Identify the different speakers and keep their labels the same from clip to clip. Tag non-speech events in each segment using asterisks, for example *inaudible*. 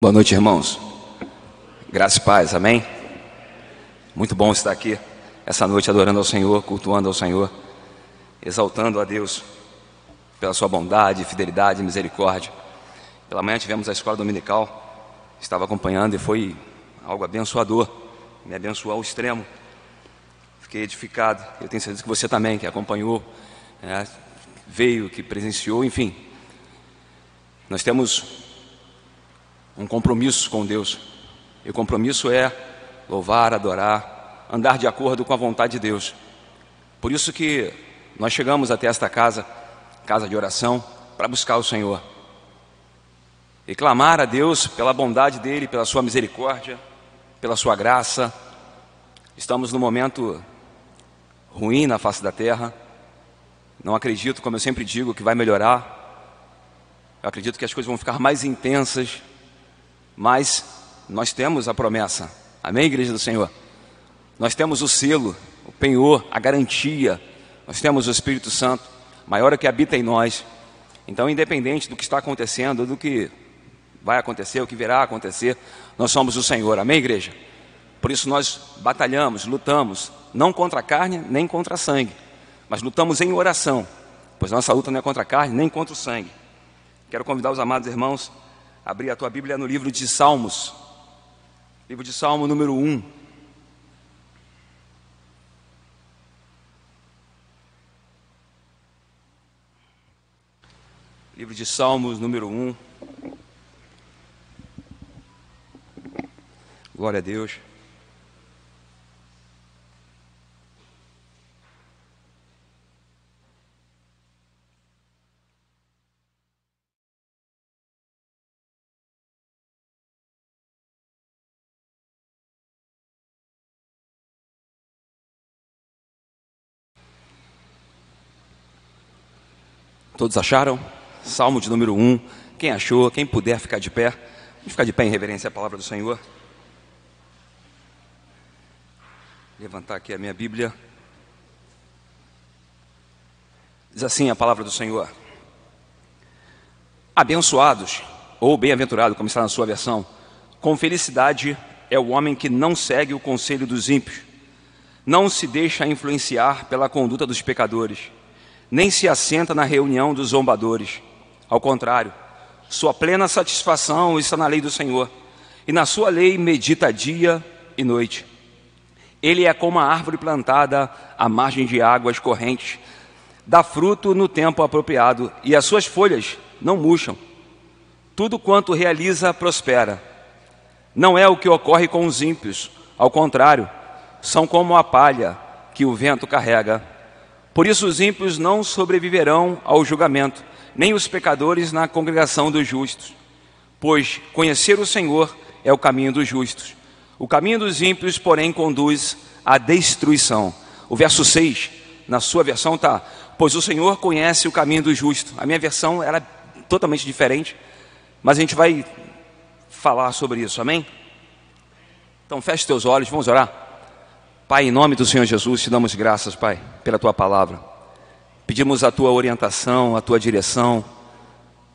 Speaker 1: Boa noite, irmãos. Graças e paz, amém? Muito bom estar aqui essa noite adorando ao Senhor, cultuando ao Senhor, exaltando a Deus pela sua bondade, fidelidade e misericórdia. Pela manhã tivemos a escola dominical, estava acompanhando e foi algo abençoador, me abençoou ao extremo. Fiquei edificado. Eu tenho certeza que você também, que acompanhou, né, veio, que presenciou, enfim. Nós temos um compromisso com Deus. E o compromisso é louvar, adorar, andar de acordo com a vontade de Deus. Por isso que nós chegamos até esta casa, casa de oração, para buscar o Senhor. E clamar a Deus pela bondade dele, pela sua misericórdia, pela sua graça. Estamos num momento ruim na face da terra. Não acredito, como eu sempre digo, que vai melhorar. Eu acredito que as coisas vão ficar mais intensas, mas nós temos a promessa. Amém, igreja do Senhor? Nós temos o selo, o penhor, a garantia. Nós temos o Espírito Santo, maior é que habita em nós. Então, independente do que está acontecendo, do que vai acontecer, o que virá a acontecer, nós somos o Senhor. Amém, igreja? Por isso nós batalhamos, lutamos, não contra a carne, nem contra a sangue, mas lutamos em oração, pois nossa luta não é contra a carne, nem contra o sangue. Quero convidar os amados irmãos abrir a tua Bíblia no livro de Salmos, livro de Salmo número 1. Livro de Salmos número 1. Glória a Deus. Todos acharam? Salmo de número 1. Quem achou? Quem puder ficar de pé. Vamos ficar de pé em reverência à palavra do Senhor. Levantar aqui a minha Bíblia. Diz assim a palavra do Senhor: Abençoados, ou bem-aventurado, como está na sua versão, com felicidade é o homem que não segue o conselho dos ímpios, não se deixa influenciar pela conduta dos pecadores nem se assenta na reunião dos zombadores. Ao contrário, sua plena satisfação está na lei do Senhor, e na sua lei medita dia e noite. Ele é como a árvore plantada à margem de águas correntes, dá fruto no tempo apropriado, e as suas folhas não murcham. Tudo quanto realiza prospera. Não é o que ocorre com os ímpios, ao contrário, são como a palha que o vento carrega. Por isso os ímpios não sobreviverão ao julgamento, nem os pecadores na congregação dos justos. Pois conhecer o Senhor é o caminho dos justos. O caminho dos ímpios, porém, conduz à destruição. O verso 6, na sua versão, está: Pois o Senhor conhece o caminho do justo. A minha versão era totalmente diferente, mas a gente vai falar sobre isso, amém? Então feche teus olhos, vamos orar. Pai, em nome do Senhor Jesus, te damos graças, Pai, pela tua palavra. Pedimos a tua orientação, a tua direção,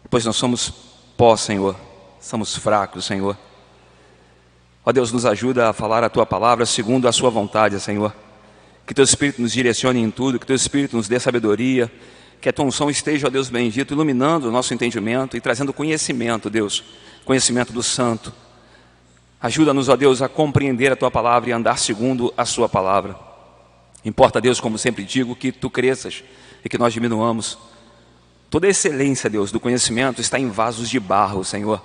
Speaker 1: pois nós somos pó, Senhor, somos fracos, Senhor. Ó Deus, nos ajuda a falar a tua palavra segundo a sua vontade, Senhor. Que teu Espírito nos direcione em tudo, que teu Espírito nos dê sabedoria, que a tua unção esteja, ó Deus bendito, iluminando o nosso entendimento e trazendo conhecimento, Deus, conhecimento do Santo, Ajuda-nos, ó Deus, a compreender a tua palavra e andar segundo a sua palavra. Importa, Deus, como sempre digo, que tu cresças e que nós diminuamos. Toda a excelência, Deus, do conhecimento está em vasos de barro, Senhor.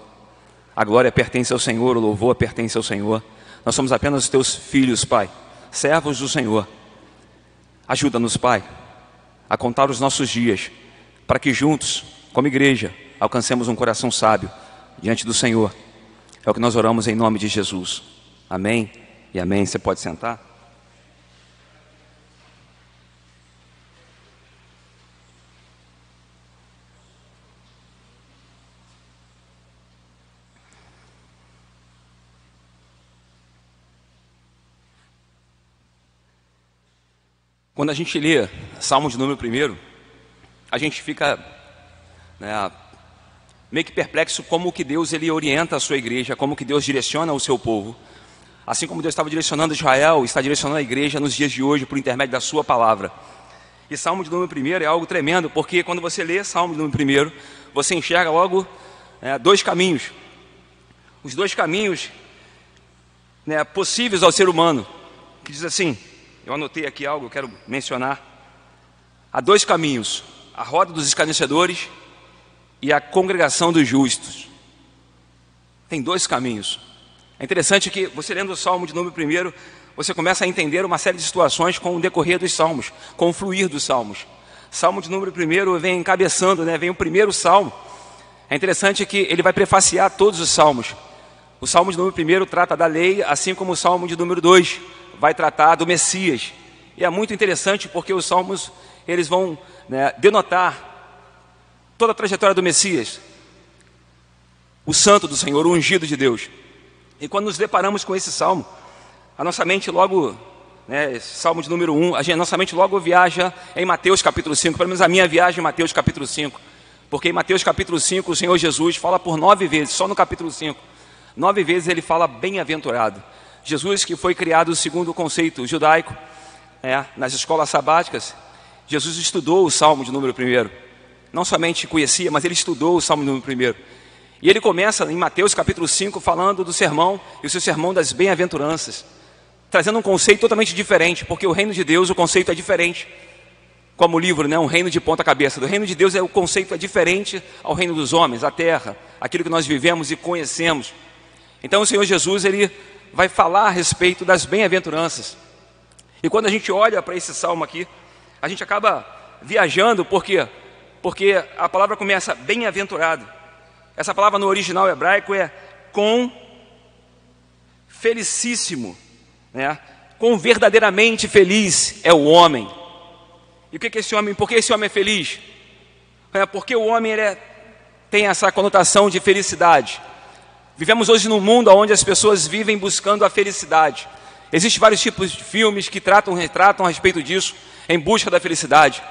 Speaker 1: A glória pertence ao Senhor, o louvor pertence ao Senhor. Nós somos apenas teus filhos, Pai, servos do Senhor. Ajuda-nos, Pai, a contar os nossos dias, para que juntos, como igreja, alcancemos um coração sábio diante do Senhor é o que nós oramos em nome de Jesus. Amém e amém. Você pode sentar? Quando a gente lê Salmo de número primeiro, a gente fica né, meio que perplexo como que Deus ele orienta a sua igreja, como que Deus direciona o seu povo. Assim como Deus estava direcionando Israel, está direcionando a igreja nos dias de hoje por intermédio da sua palavra. E Salmo de número 1 é algo tremendo, porque quando você lê Salmo de número 1, você enxerga logo é, dois caminhos. Os dois caminhos né, possíveis ao ser humano. Que diz assim, eu anotei aqui algo, quero mencionar. Há dois caminhos: a roda dos escarnecedores e a congregação dos justos. Tem dois caminhos. É interessante que você lendo o Salmo de número primeiro, você começa a entender uma série de situações com o decorrer dos salmos, com o fluir dos salmos. Salmo de número primeiro vem encabeçando, né? vem o primeiro salmo. É interessante que ele vai prefaciar todos os salmos. O salmo de número primeiro trata da lei, assim como o salmo de número dois vai tratar do Messias. E é muito interessante porque os salmos eles vão né, denotar toda a trajetória do Messias, o santo do Senhor, o ungido de Deus. E quando nos deparamos com esse salmo, a nossa mente logo, né, salmo de número 1, a, nossa mente logo viaja em Mateus capítulo 5, pelo menos a minha viagem em Mateus capítulo 5. Porque em Mateus capítulo 5 o Senhor Jesus fala por nove vezes, só no capítulo 5, nove vezes ele fala bem-aventurado. Jesus que foi criado segundo o conceito judaico, é, nas escolas sabáticas, Jesus estudou o salmo de número 1. Não somente conhecia, mas ele estudou o salmo número 1. E ele começa em Mateus capítulo 5 falando do sermão e o seu sermão das bem-aventuranças, trazendo um conceito totalmente diferente, porque o reino de Deus, o conceito é diferente. Como o livro, né, um reino de ponta cabeça. Do reino de Deus é o conceito é diferente ao reino dos homens, a terra, aquilo que nós vivemos e conhecemos. Então o Senhor Jesus ele vai falar a respeito das bem-aventuranças. E quando a gente olha para esse salmo aqui, a gente acaba viajando, por quê? Porque a palavra começa bem-aventurado. Essa palavra no original hebraico é com felicíssimo, né? com verdadeiramente feliz é o homem. E o que é esse homem? Por que esse homem é feliz? É porque o homem é, tem essa conotação de felicidade. Vivemos hoje num mundo onde as pessoas vivem buscando a felicidade. Existem vários tipos de filmes que tratam, retratam a respeito disso, em busca da felicidade.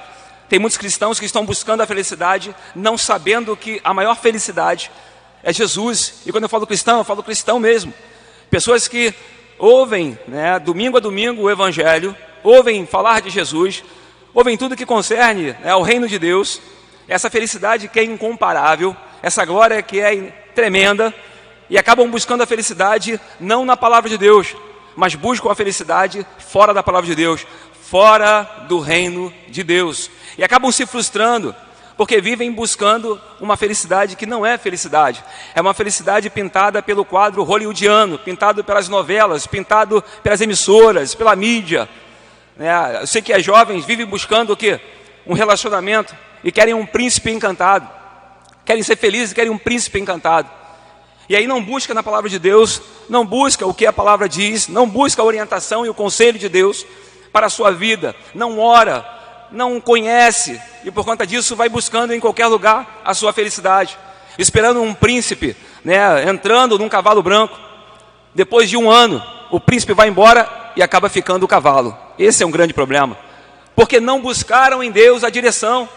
Speaker 1: Tem muitos cristãos que estão buscando a felicidade, não sabendo que a maior felicidade é Jesus. E quando eu falo cristão, eu falo cristão mesmo. Pessoas que ouvem, né, domingo a domingo, o Evangelho, ouvem falar de Jesus, ouvem tudo que concerne né, ao reino de Deus, essa felicidade que é incomparável, essa glória que é tremenda, e acabam buscando a felicidade não na palavra de Deus, mas buscam a felicidade fora da palavra de Deus, fora do reino de Deus. E acabam se frustrando, porque vivem buscando uma felicidade que não é felicidade. É uma felicidade pintada pelo quadro hollywoodiano, pintado pelas novelas, pintado pelas emissoras, pela mídia. É, eu sei que as jovens vivem buscando o quê? Um relacionamento e querem um príncipe encantado. Querem ser felizes, querem um príncipe encantado. E aí não busca na palavra de Deus, não busca o que a palavra diz, não busca a orientação e o conselho de Deus, para a sua vida, não ora, não conhece e por conta disso vai buscando em qualquer lugar a sua felicidade, esperando um príncipe, né, entrando num cavalo branco. Depois de um ano, o príncipe vai embora e acaba ficando o cavalo. Esse é um grande problema, porque não buscaram em Deus a direção.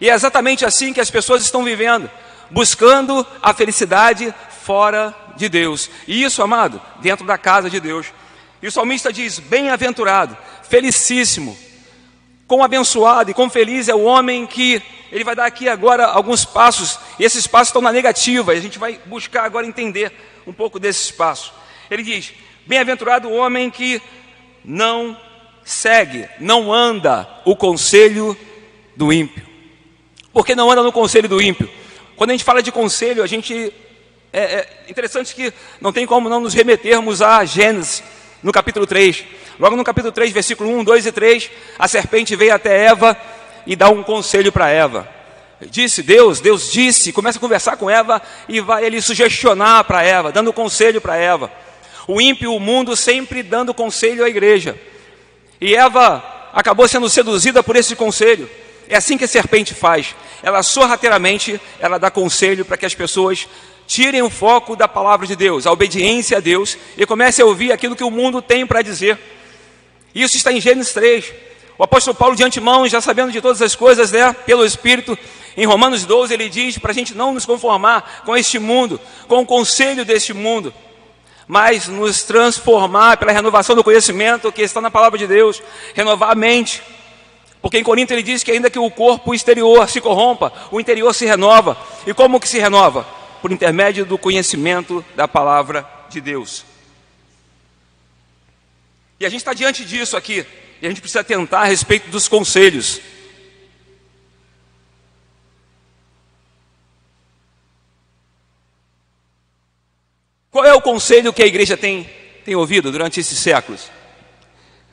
Speaker 1: E é exatamente assim que as pessoas estão vivendo, buscando a felicidade fora de Deus. E isso, amado, dentro da casa de Deus. E o salmista diz: Bem-aventurado, felicíssimo, quão abençoado e quão feliz é o homem que ele vai dar aqui agora alguns passos, e esses passos estão na negativa, e a gente vai buscar agora entender um pouco desses passos. Ele diz: Bem-aventurado o homem que não segue, não anda o conselho do ímpio. Por que não anda no conselho do ímpio? Quando a gente fala de conselho, a gente. É, é interessante que não tem como não nos remetermos a Gênesis no capítulo 3. Logo no capítulo 3, versículo 1, 2 e 3, a serpente veio até Eva e dá um conselho para Eva. Disse Deus, Deus disse, começa a conversar com Eva e vai ele sugestionar para Eva, dando conselho para Eva. O ímpio, o mundo sempre dando conselho à igreja. E Eva acabou sendo seduzida por esse conselho. É assim que a serpente faz. Ela sorrateiramente, ela dá conselho para que as pessoas tirem o foco da palavra de Deus, a obediência a Deus, e comecem a ouvir aquilo que o mundo tem para dizer. Isso está em Gênesis 3. O apóstolo Paulo, de antemão, já sabendo de todas as coisas, né, pelo Espírito, em Romanos 12, ele diz para a gente não nos conformar com este mundo, com o conselho deste mundo, mas nos transformar pela renovação do conhecimento que está na palavra de Deus, renovar a mente. Porque em Corinto ele diz que ainda que o corpo exterior se corrompa, o interior se renova. E como que se renova? Por intermédio do conhecimento da palavra de Deus. E a gente está diante disso aqui, e a gente precisa tentar a respeito dos conselhos. Qual é o conselho que a igreja tem, tem ouvido durante esses séculos?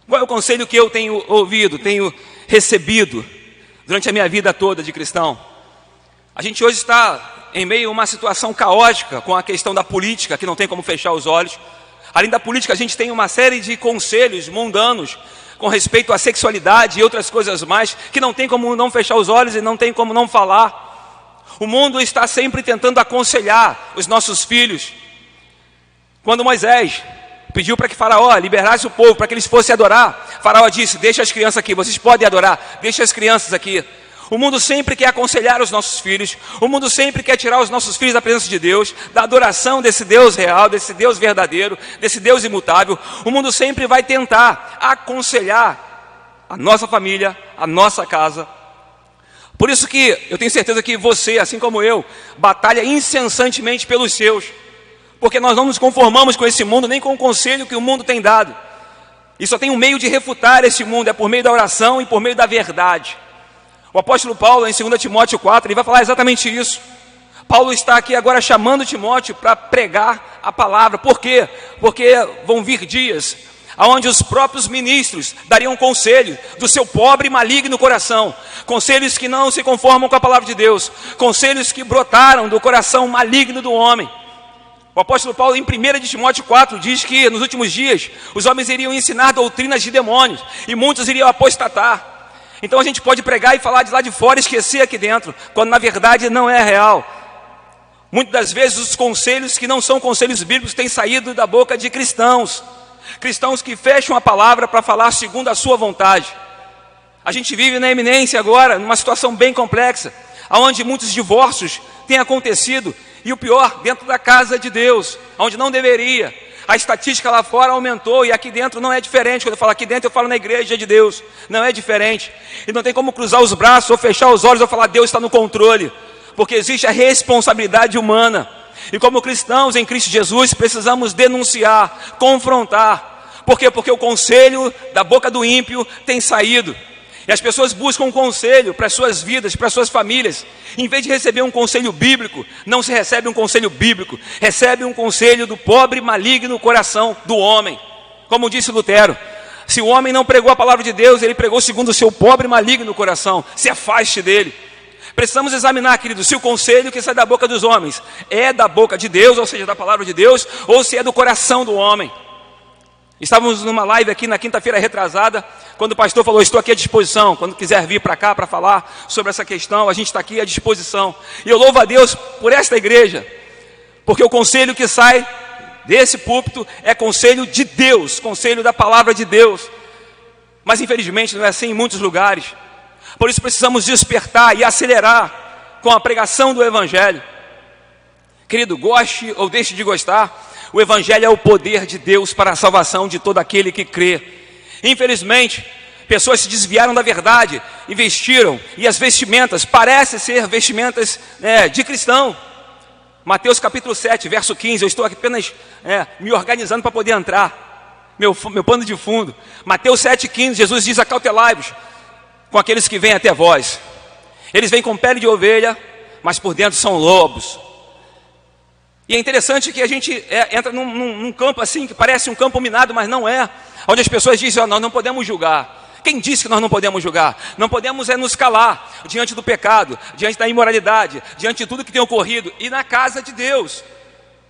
Speaker 1: Qual é o conselho que eu tenho ouvido, tenho recebido durante a minha vida toda de cristão? A gente hoje está em meio a uma situação caótica com a questão da política, que não tem como fechar os olhos. Além da política, a gente tem uma série de conselhos mundanos com respeito à sexualidade e outras coisas mais, que não tem como não fechar os olhos e não tem como não falar. O mundo está sempre tentando aconselhar os nossos filhos. Quando Moisés pediu para que Faraó liberasse o povo para que eles fossem adorar, Faraó disse: Deixa as crianças aqui, vocês podem adorar, deixa as crianças aqui. O mundo sempre quer aconselhar os nossos filhos, o mundo sempre quer tirar os nossos filhos da presença de Deus, da adoração desse Deus real, desse Deus verdadeiro, desse Deus imutável. O mundo sempre vai tentar aconselhar a nossa família, a nossa casa. Por isso que eu tenho certeza que você, assim como eu, batalha incessantemente pelos seus, porque nós não nos conformamos com esse mundo, nem com o conselho que o mundo tem dado. E só tem um meio de refutar esse mundo, é por meio da oração e por meio da verdade. O apóstolo Paulo, em 2 Timóteo 4, ele vai falar exatamente isso. Paulo está aqui agora chamando Timóteo para pregar a palavra. Por quê? Porque vão vir dias onde os próprios ministros dariam conselho do seu pobre e maligno coração, conselhos que não se conformam com a palavra de Deus, conselhos que brotaram do coração maligno do homem. O apóstolo Paulo, em 1 de Timóteo 4, diz que nos últimos dias os homens iriam ensinar doutrinas de demônios e muitos iriam apostatar. Então a gente pode pregar e falar de lá de fora e esquecer aqui dentro, quando na verdade não é real. Muitas das vezes os conselhos que não são conselhos bíblicos têm saído da boca de cristãos, cristãos que fecham a palavra para falar segundo a sua vontade. A gente vive na eminência agora, numa situação bem complexa, onde muitos divórcios têm acontecido, e o pior, dentro da casa de Deus, onde não deveria. A estatística lá fora aumentou e aqui dentro não é diferente. Quando eu falo aqui dentro, eu falo na igreja de Deus. Não é diferente. E não tem como cruzar os braços ou fechar os olhos ou falar Deus está no controle. Porque existe a responsabilidade humana. E como cristãos em Cristo Jesus, precisamos denunciar, confrontar. Por quê? Porque o conselho da boca do ímpio tem saído. E as pessoas buscam um conselho para as suas vidas, para as suas famílias. Em vez de receber um conselho bíblico, não se recebe um conselho bíblico, recebe um conselho do pobre maligno coração do homem. Como disse Lutero, se o homem não pregou a palavra de Deus, ele pregou segundo o seu pobre maligno coração. Se afaste dele. Precisamos examinar, querido, se o conselho que sai da boca dos homens é da boca de Deus, ou seja, da palavra de Deus, ou se é do coração do homem. Estávamos numa live aqui na quinta-feira retrasada, quando o pastor falou: Estou aqui à disposição. Quando quiser vir para cá para falar sobre essa questão, a gente está aqui à disposição. E eu louvo a Deus por esta igreja, porque o conselho que sai desse púlpito é conselho de Deus, conselho da palavra de Deus. Mas infelizmente não é assim em muitos lugares. Por isso precisamos despertar e acelerar com a pregação do Evangelho. Querido, goste ou deixe de gostar, o Evangelho é o poder de Deus para a salvação de todo aquele que crê. Infelizmente, pessoas se desviaram da verdade e vestiram, e as vestimentas parecem ser vestimentas né, de cristão. Mateus capítulo 7, verso 15. Eu estou aqui apenas é, me organizando para poder entrar. Meu, meu pano de fundo. Mateus 7, 15. Jesus diz: Acautelai-vos com aqueles que vêm até vós. Eles vêm com pele de ovelha, mas por dentro são lobos. E é interessante que a gente é, entra num, num, num, campo assim, que parece um campo minado, mas não é. Onde as pessoas dizem, oh, nós não podemos julgar. Quem disse que nós não podemos julgar? Não podemos é nos calar diante do pecado, diante da imoralidade, diante de tudo que tem ocorrido. E na casa de Deus,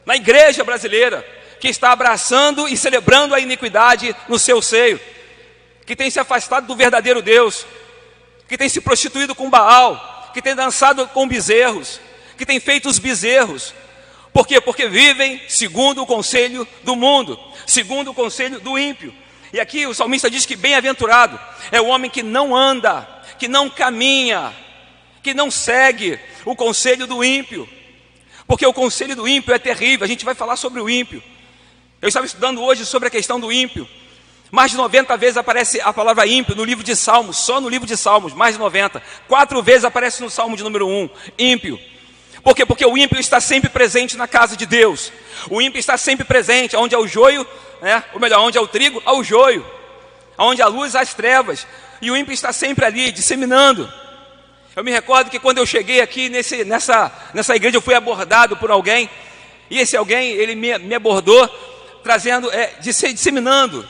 Speaker 1: na igreja brasileira, que está abraçando e celebrando a iniquidade no seu seio, que tem se afastado do verdadeiro Deus, que tem se prostituído com Baal, que tem dançado com bezerros, que tem feito os bezerros, por quê? Porque vivem segundo o conselho do mundo, segundo o conselho do ímpio. E aqui o salmista diz que bem-aventurado é o homem que não anda, que não caminha, que não segue o conselho do ímpio. Porque o conselho do ímpio é terrível, a gente vai falar sobre o ímpio. Eu estava estudando hoje sobre a questão do ímpio. Mais de 90 vezes aparece a palavra ímpio no livro de Salmos, só no livro de Salmos, mais de 90. Quatro vezes aparece no Salmo de número 1, ímpio. Por quê? Porque o ímpio está sempre presente na casa de Deus. O ímpio está sempre presente, onde é o joio, né? ou melhor, onde é o trigo, há o joio. Onde há luz, há as trevas. E o ímpio está sempre ali, disseminando. Eu me recordo que quando eu cheguei aqui nesse, nessa, nessa igreja, eu fui abordado por alguém. E esse alguém, ele me, me abordou, trazendo, é, disseminando,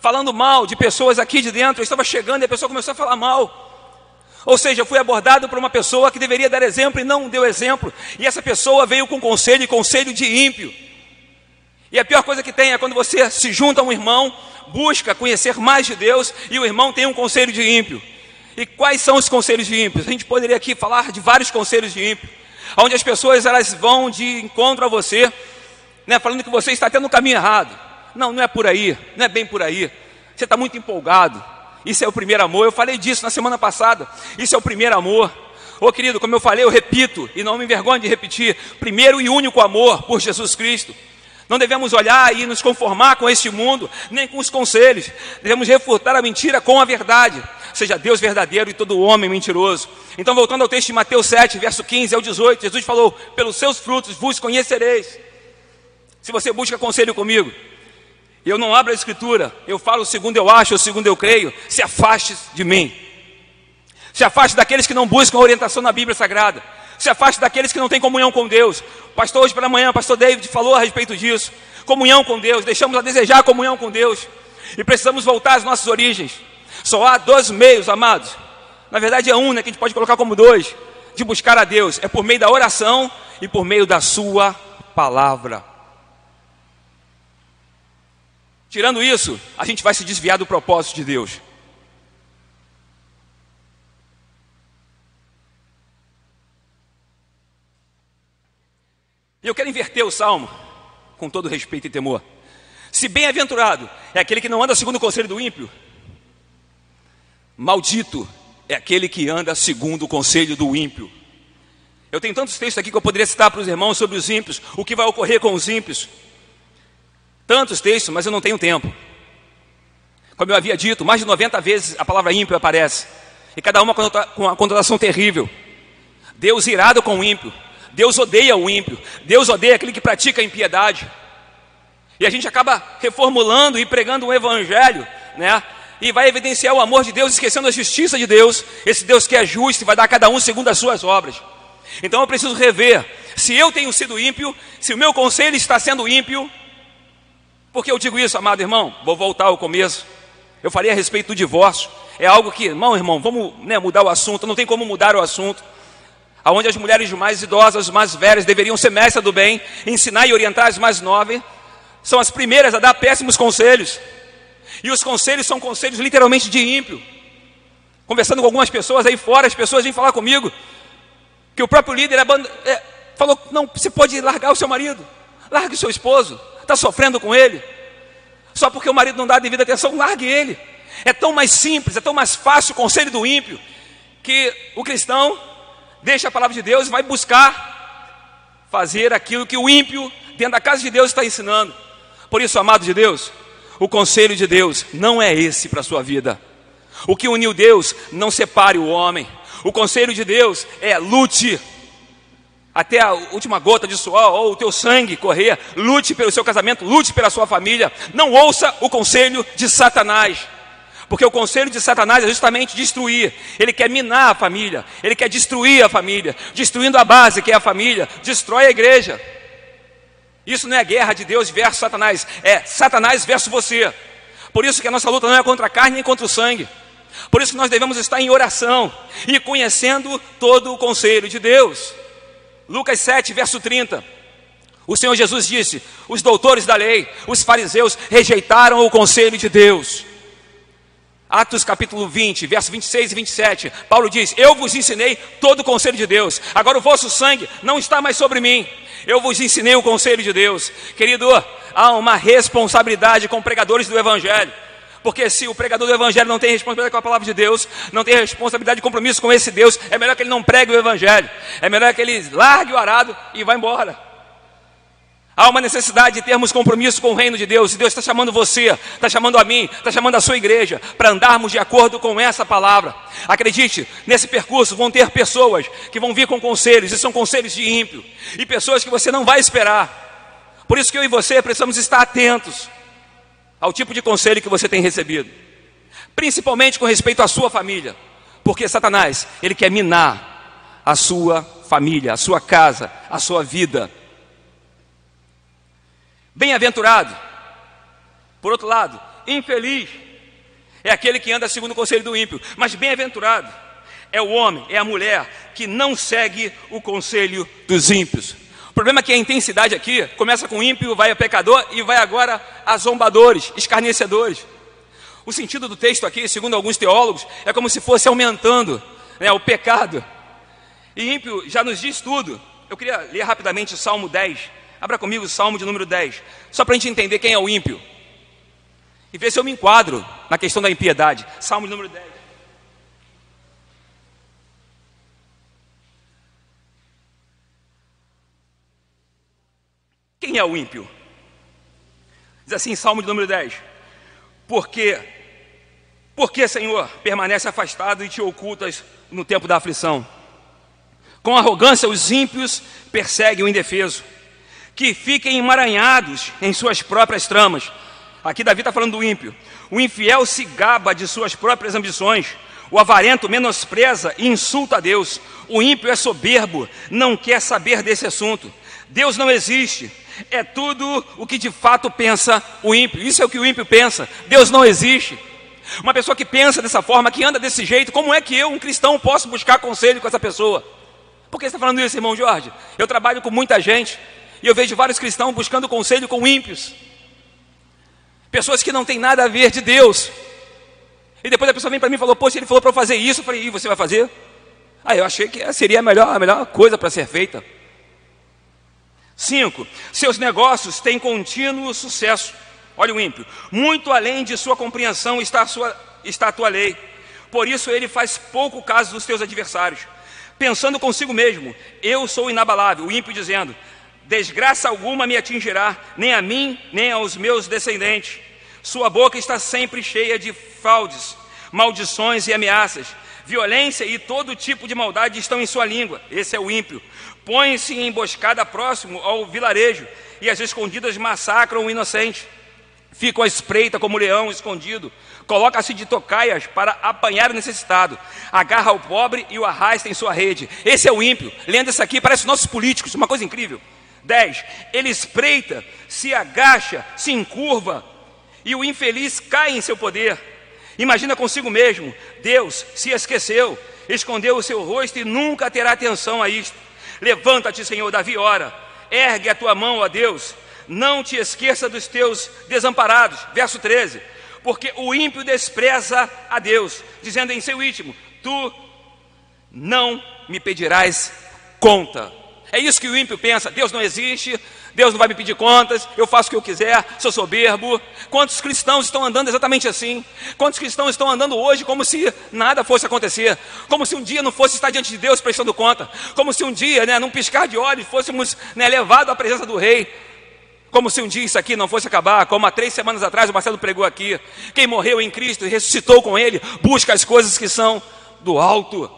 Speaker 1: falando mal de pessoas aqui de dentro. Eu estava chegando e a pessoa começou a falar mal. Ou seja, fui abordado por uma pessoa que deveria dar exemplo e não deu exemplo. E essa pessoa veio com conselho, e conselho de ímpio. E a pior coisa que tem é quando você se junta a um irmão, busca conhecer mais de Deus e o irmão tem um conselho de ímpio. E quais são os conselhos de ímpios? A gente poderia aqui falar de vários conselhos de ímpio, onde as pessoas elas vão de encontro a você, né, falando que você está tendo o caminho errado. Não, não é por aí, não é bem por aí. Você está muito empolgado, isso é o primeiro amor. Eu falei disso na semana passada. Isso é o primeiro amor. Ô querido, como eu falei, eu repito, e não me envergonho de repetir: primeiro e único amor por Jesus Cristo. Não devemos olhar e nos conformar com este mundo, nem com os conselhos. Devemos refutar a mentira com a verdade. Seja Deus verdadeiro e todo homem mentiroso. Então, voltando ao texto de Mateus 7, verso 15 ao 18, Jesus falou: Pelos seus frutos vos conhecereis. Se você busca conselho comigo, eu não abro a escritura, eu falo o segundo eu acho, o segundo eu creio, se afaste de mim. Se afaste daqueles que não buscam orientação na Bíblia Sagrada. Se afaste daqueles que não têm comunhão com Deus. Pastor hoje pela manhã, o pastor David falou a respeito disso. Comunhão com Deus, deixamos a desejar a comunhão com Deus. E precisamos voltar às nossas origens. Só há dois meios, amados. Na verdade é um, né, que a gente pode colocar como dois, de buscar a Deus. É por meio da oração e por meio da sua palavra. Tirando isso, a gente vai se desviar do propósito de Deus. E eu quero inverter o salmo, com todo respeito e temor. Se bem-aventurado é aquele que não anda segundo o conselho do ímpio, maldito é aquele que anda segundo o conselho do ímpio. Eu tenho tantos textos aqui que eu poderia citar para os irmãos sobre os ímpios, o que vai ocorrer com os ímpios tantos textos, mas eu não tenho tempo. Como eu havia dito, mais de 90 vezes a palavra ímpio aparece, e cada uma com uma conotação terrível. Deus irado com o ímpio, Deus odeia o ímpio, Deus odeia aquele que pratica a impiedade. E a gente acaba reformulando e pregando um evangelho, né? E vai evidenciar o amor de Deus, esquecendo a justiça de Deus, esse Deus que é justo e vai dar a cada um segundo as suas obras. Então eu preciso rever. Se eu tenho sido ímpio, se o meu conselho está sendo ímpio, por que eu digo isso, amado irmão? Vou voltar ao começo. Eu falei a respeito do divórcio. É algo que, irmão, irmão, vamos né, mudar o assunto. Não tem como mudar o assunto. Aonde as mulheres mais idosas, mais velhas, deveriam ser mestres do bem, ensinar e orientar as mais novas, são as primeiras a dar péssimos conselhos. E os conselhos são conselhos literalmente de ímpio. Conversando com algumas pessoas aí fora, as pessoas vêm falar comigo que o próprio líder é, falou: não, você pode largar o seu marido, largue o seu esposo está sofrendo com ele, só porque o marido não dá a devida atenção, largue ele. É tão mais simples, é tão mais fácil o conselho do ímpio, que o cristão deixa a palavra de Deus e vai buscar fazer aquilo que o ímpio, dentro da casa de Deus, está ensinando. Por isso, amado de Deus, o conselho de Deus não é esse para a sua vida. O que uniu Deus não separe o homem. O conselho de Deus é lute até a última gota de suor ou o teu sangue correr, lute pelo seu casamento, lute pela sua família. Não ouça o conselho de Satanás. Porque o conselho de Satanás é justamente destruir. Ele quer minar a família, ele quer destruir a família, destruindo a base que é a família, destrói a igreja. Isso não é guerra de Deus versus Satanás, é Satanás versus você. Por isso que a nossa luta não é contra a carne nem contra o sangue. Por isso que nós devemos estar em oração e conhecendo todo o conselho de Deus. Lucas 7, verso 30. O Senhor Jesus disse: Os doutores da lei, os fariseus, rejeitaram o conselho de Deus. Atos capítulo 20, verso 26 e 27. Paulo diz: Eu vos ensinei todo o conselho de Deus. Agora o vosso sangue não está mais sobre mim. Eu vos ensinei o conselho de Deus. Querido, há uma responsabilidade com pregadores do Evangelho. Porque se o pregador do Evangelho não tem responsabilidade com a palavra de Deus, não tem responsabilidade de compromisso com esse Deus, é melhor que ele não pregue o Evangelho. É melhor que ele largue o arado e vá embora. Há uma necessidade de termos compromisso com o reino de Deus. E Deus está chamando você, está chamando a mim, está chamando a sua igreja para andarmos de acordo com essa palavra. Acredite, nesse percurso vão ter pessoas que vão vir com conselhos, e são conselhos de ímpio, e pessoas que você não vai esperar. Por isso que eu e você precisamos estar atentos ao tipo de conselho que você tem recebido, principalmente com respeito à sua família, porque Satanás, ele quer minar a sua família, a sua casa, a sua vida. Bem-aventurado, por outro lado, infeliz é aquele que anda segundo o conselho do ímpio, mas bem-aventurado é o homem, é a mulher que não segue o conselho dos ímpios. O problema é que a intensidade aqui começa com ímpio, vai a pecador e vai agora a zombadores, escarnecedores. O sentido do texto aqui, segundo alguns teólogos, é como se fosse aumentando né, o pecado. E ímpio já nos diz tudo. Eu queria ler rapidamente o Salmo 10. Abra comigo o Salmo de número 10, só para a gente entender quem é o ímpio. E ver se eu me enquadro na questão da impiedade. Salmo de número 10. Quem é o ímpio? Diz assim, Salmo de número 10. Porque, porque, Senhor, permanece afastado e te ocultas no tempo da aflição. Com arrogância, os ímpios perseguem o indefeso, que fiquem emaranhados em suas próprias tramas. Aqui Davi está falando do ímpio. O infiel se gaba de suas próprias ambições. O avarento menospreza e insulta a Deus. O ímpio é soberbo, não quer saber desse assunto. Deus não existe, é tudo o que de fato pensa o ímpio. Isso é o que o ímpio pensa. Deus não existe. Uma pessoa que pensa dessa forma, que anda desse jeito, como é que eu, um cristão, posso buscar conselho com essa pessoa? Por que você está falando isso, irmão Jorge? Eu trabalho com muita gente e eu vejo vários cristãos buscando conselho com ímpios. Pessoas que não têm nada a ver de Deus. E depois a pessoa vem para mim e falou: Poxa, ele falou para eu fazer isso. Eu falei: E você vai fazer? Ah, eu achei que seria a melhor, a melhor coisa para ser feita. Cinco, seus negócios têm contínuo sucesso. Olha o ímpio. Muito além de sua compreensão está a, sua, está a tua lei. Por isso ele faz pouco caso dos teus adversários. Pensando consigo mesmo, eu sou inabalável. O ímpio dizendo: Desgraça alguma me atingirá, nem a mim, nem aos meus descendentes. Sua boca está sempre cheia de fraudes, maldições e ameaças. Violência e todo tipo de maldade estão em sua língua. Esse é o ímpio. Põe-se em emboscada próximo ao vilarejo, e as escondidas massacram o inocente. Fica à espreita como leão escondido, coloca-se de tocaias para apanhar o necessitado, agarra o pobre e o arrasta em sua rede. Esse é o ímpio. Lendo isso aqui, parece nossos políticos, uma coisa incrível. 10. Ele espreita, se agacha, se encurva, e o infeliz cai em seu poder. Imagina consigo mesmo: Deus se esqueceu, escondeu o seu rosto e nunca terá atenção a isto. Levanta-te, Senhor, Davi, ora, ergue a tua mão a Deus, não te esqueça dos teus desamparados. Verso 13: Porque o ímpio despreza a Deus, dizendo em seu íntimo: Tu não me pedirás conta. É isso que o ímpio pensa: Deus não existe, Deus não vai me pedir contas, eu faço o que eu quiser, sou soberbo. Quantos cristãos estão andando exatamente assim? Quantos cristãos estão andando hoje como se nada fosse acontecer? Como se um dia não fosse estar diante de Deus prestando conta? Como se um dia, né, num piscar de olhos, fôssemos né, levados à presença do Rei? Como se um dia isso aqui não fosse acabar, como há três semanas atrás o Marcelo pregou aqui. Quem morreu em Cristo e ressuscitou com Ele, busca as coisas que são do alto.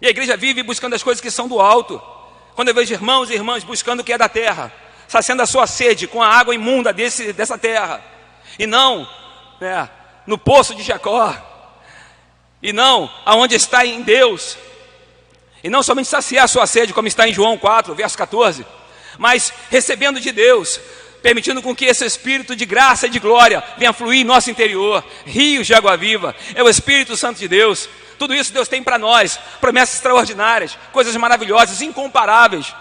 Speaker 1: E a igreja vive buscando as coisas que são do alto. Quando eu vejo irmãos e irmãs buscando o que é da terra, saciando a sua sede com a água imunda desse, dessa terra, e não né, no poço de Jacó, e não aonde está em Deus, e não somente saciar a sua sede, como está em João 4, verso 14, mas recebendo de Deus, permitindo com que esse Espírito de graça e de glória venha fluir em nosso interior, rios de água viva, é o Espírito Santo de Deus, tudo isso Deus tem para nós, promessas extraordinárias, coisas maravilhosas, incomparáveis.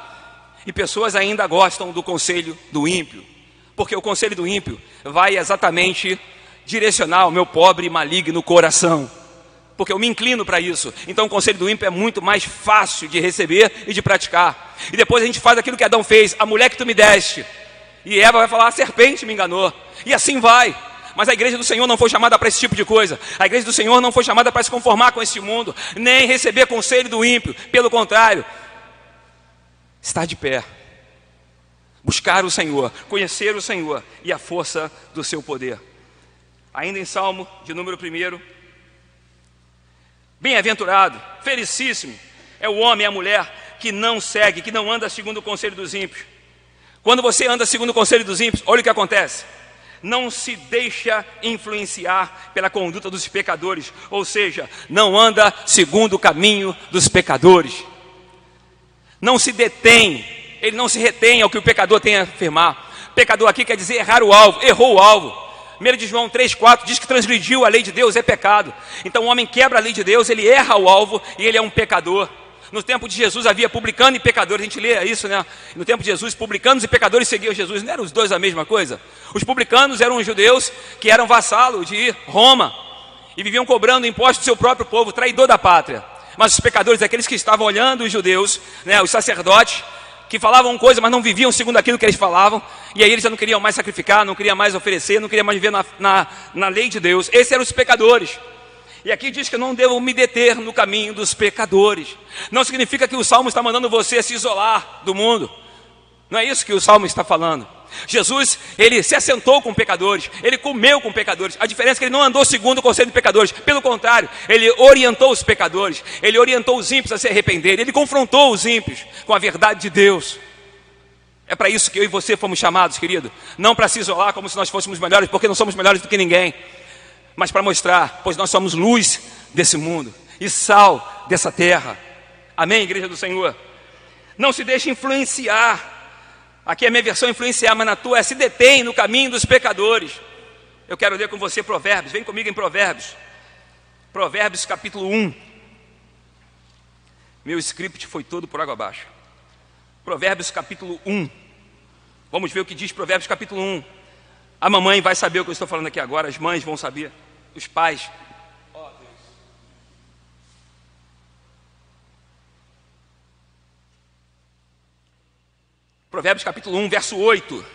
Speaker 1: E pessoas ainda gostam do conselho do ímpio, porque o conselho do ímpio vai exatamente direcionar o meu pobre e maligno coração, porque eu me inclino para isso. Então o conselho do ímpio é muito mais fácil de receber e de praticar. E depois a gente faz aquilo que Adão fez, a mulher que tu me deste. E Eva vai falar, a serpente me enganou. E assim vai. Mas a igreja do Senhor não foi chamada para esse tipo de coisa. A igreja do Senhor não foi chamada para se conformar com este mundo, nem receber conselho do ímpio. Pelo contrário, estar de pé, buscar o Senhor, conhecer o Senhor e a força do seu poder. Ainda em Salmo de número 1, bem-aventurado, felicíssimo é o homem e a mulher que não segue, que não anda segundo o conselho dos ímpios. Quando você anda segundo o conselho dos ímpios, olha o que acontece. Não se deixa influenciar pela conduta dos pecadores, ou seja, não anda segundo o caminho dos pecadores. Não se detém, ele não se retém ao que o pecador tem a afirmar. Pecador aqui quer dizer errar o alvo, errou o alvo. 1 de João 3,4 diz que transgrediu a lei de Deus é pecado. Então o homem quebra a lei de Deus, ele erra o alvo e ele é um pecador. No tempo de Jesus havia publicano e pecadores, a gente lê isso, né? No tempo de Jesus, publicanos e pecadores seguiam Jesus, não eram os dois a mesma coisa? Os publicanos eram os judeus que eram vassalos de Roma e viviam cobrando impostos do seu próprio povo, traidor da pátria. Mas os pecadores, aqueles que estavam olhando os judeus, né, os sacerdotes, que falavam coisas, mas não viviam segundo aquilo que eles falavam, e aí eles já não queriam mais sacrificar, não queriam mais oferecer, não queriam mais viver na, na, na lei de Deus. Esses eram os pecadores. E aqui diz que eu não devo me deter no caminho dos pecadores. Não significa que o salmo está mandando você se isolar do mundo. Não é isso que o salmo está falando. Jesus, ele se assentou com pecadores, ele comeu com pecadores. A diferença é que ele não andou segundo o conselho de pecadores. Pelo contrário, ele orientou os pecadores, ele orientou os ímpios a se arrependerem, ele confrontou os ímpios com a verdade de Deus. É para isso que eu e você fomos chamados, querido. Não para se isolar como se nós fôssemos melhores, porque não somos melhores do que ninguém, mas para mostrar, pois nós somos luz desse mundo e sal dessa terra. Amém, igreja do Senhor? Não se deixe influenciar Aqui é a minha versão influenciar, mas na tua é se detém no caminho dos pecadores. Eu quero ler com você Provérbios, vem comigo em Provérbios. Provérbios capítulo 1. Meu script foi todo por água abaixo. Provérbios capítulo 1. Vamos ver o que diz Provérbios capítulo 1. A mamãe vai saber o que eu estou falando aqui agora, as mães vão saber, os pais Provérbios capítulo 1, verso 8.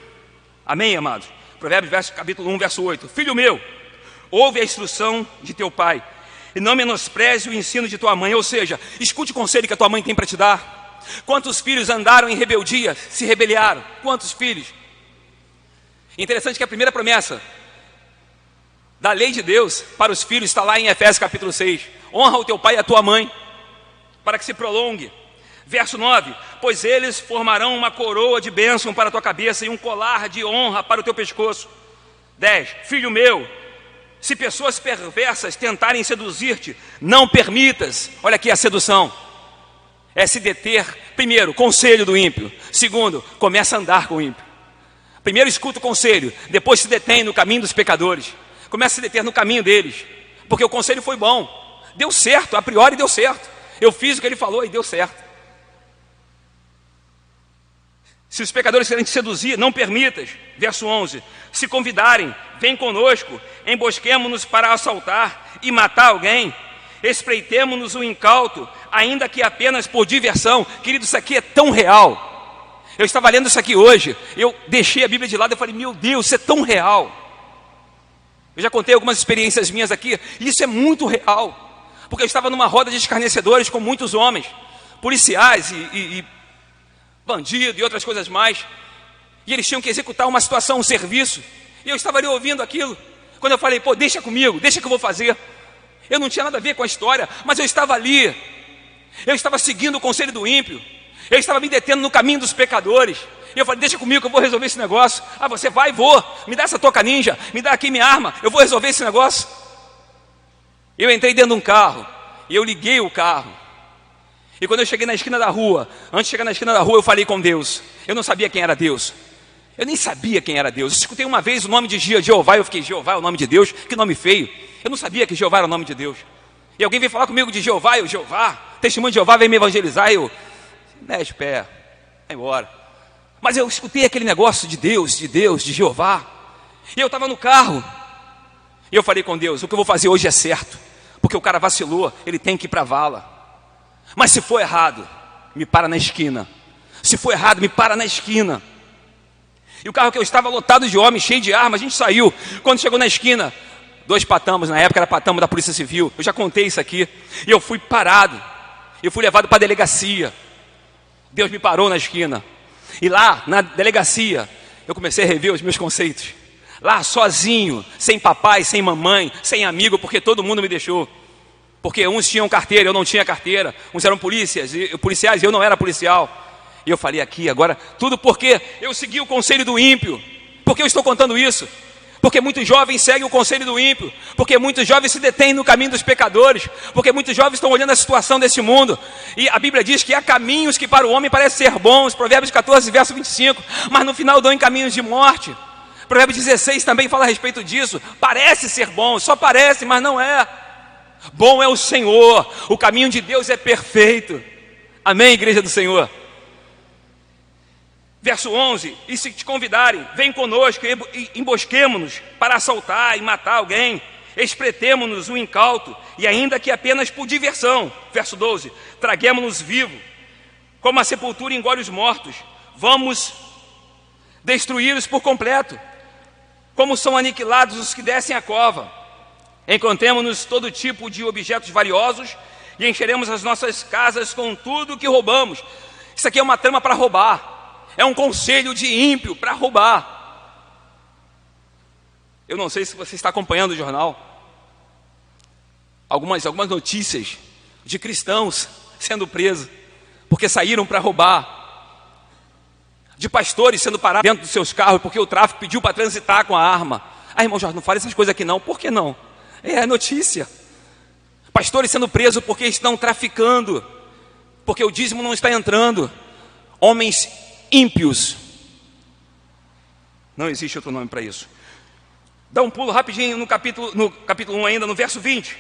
Speaker 1: Amém, amados? Provérbios verso, capítulo 1, verso 8. Filho meu, ouve a instrução de teu pai, e não menospreze o ensino de tua mãe, ou seja, escute o conselho que a tua mãe tem para te dar. Quantos filhos andaram em rebeldia, se rebeliaram? Quantos filhos? Interessante que a primeira promessa da lei de Deus para os filhos está lá em Efésios capítulo 6. Honra o teu pai e a tua mãe, para que se prolongue. Verso 9: Pois eles formarão uma coroa de bênção para a tua cabeça e um colar de honra para o teu pescoço. 10: Filho meu, se pessoas perversas tentarem seduzir-te, não permitas. Olha aqui a sedução. É se deter, primeiro, conselho do ímpio. Segundo, começa a andar com o ímpio. Primeiro escuta o conselho, depois se detém no caminho dos pecadores. Começa a se deter no caminho deles. Porque o conselho foi bom. Deu certo, a priori deu certo. Eu fiz o que ele falou e deu certo. Se os pecadores querem te seduzir, não permitas. Verso 11: Se convidarem, vem conosco, embosquemo-nos para assaltar e matar alguém, espreitemo-nos o incauto, ainda que apenas por diversão. Querido, isso aqui é tão real. Eu estava lendo isso aqui hoje, eu deixei a Bíblia de lado e falei: Meu Deus, isso é tão real. Eu já contei algumas experiências minhas aqui, isso é muito real. Porque eu estava numa roda de escarnecedores com muitos homens, policiais e, e, e bandido e outras coisas mais. E eles tinham que executar uma situação, um serviço. E eu estava ali ouvindo aquilo. Quando eu falei, pô, deixa comigo, deixa que eu vou fazer. Eu não tinha nada a ver com a história, mas eu estava ali. Eu estava seguindo o conselho do ímpio. Eu estava me detendo no caminho dos pecadores. E eu falei, deixa comigo que eu vou resolver esse negócio. Ah, você vai, vou. Me dá essa toca ninja, me dá aqui minha arma, eu vou resolver esse negócio. Eu entrei dentro de um carro e eu liguei o carro. E quando eu cheguei na esquina da rua, antes de chegar na esquina da rua, eu falei com Deus. Eu não sabia quem era Deus. Eu nem sabia quem era Deus. Eu escutei uma vez o nome de Jeová, eu fiquei, Jeová é o nome de Deus? Que nome feio. Eu não sabia que Jeová era o nome de Deus. E alguém veio falar comigo de Jeová, eu, Jeová, testemunho de Jeová, vem me evangelizar, eu, mexe pé, vai embora. Mas eu escutei aquele negócio de Deus, de Deus, de Jeová. E eu estava no carro. E eu falei com Deus, o que eu vou fazer hoje é certo. Porque o cara vacilou, ele tem que ir para a vala. Mas se for errado, me para na esquina. Se for errado, me para na esquina. E o carro que eu estava lotado de homens, cheio de armas, a gente saiu. Quando chegou na esquina, dois patamos, na época era patamo da Polícia Civil, eu já contei isso aqui. E eu fui parado. Eu fui levado para a delegacia. Deus me parou na esquina. E lá, na delegacia, eu comecei a rever os meus conceitos. Lá, sozinho, sem papai, sem mamãe, sem amigo, porque todo mundo me deixou. Porque uns tinham carteira, eu não tinha carteira. Uns eram polícias, policiais, eu não era policial. E eu falei aqui agora, tudo porque eu segui o conselho do ímpio. Por que eu estou contando isso? Porque muitos jovens seguem o conselho do ímpio, porque muitos jovens se detêm no caminho dos pecadores, porque muitos jovens estão olhando a situação desse mundo, e a Bíblia diz que há caminhos que para o homem parecem ser bons, Provérbios 14, verso 25, mas no final dão em caminhos de morte. Provérbios 16 também fala a respeito disso, parece ser bom, só parece, mas não é. Bom é o Senhor, o caminho de Deus é perfeito. Amém, igreja do Senhor? Verso 11: E se te convidarem, vem conosco e embosquemo-nos para assaltar e matar alguém, espretemo-nos um incauto, e ainda que apenas por diversão. Verso 12: Traguemos-nos vivo, como a sepultura engole os mortos, vamos destruí-los por completo, como são aniquilados os que descem a cova. Encontremos-nos todo tipo de objetos valiosos e encheremos as nossas casas com tudo que roubamos. Isso aqui é uma trama para roubar é um conselho de ímpio para roubar. Eu não sei se você está acompanhando o jornal. Algumas, algumas notícias de cristãos sendo presos porque saíram para roubar. De pastores sendo parados dentro dos seus carros porque o tráfico pediu para transitar com a arma. Ah, irmão Jorge, não fale essas coisas aqui não. Por que não? É notícia. Pastores sendo presos porque estão traficando, porque o dízimo não está entrando. Homens ímpios. Não existe outro nome para isso. Dá um pulo rapidinho no capítulo, no capítulo 1 ainda, no verso 20.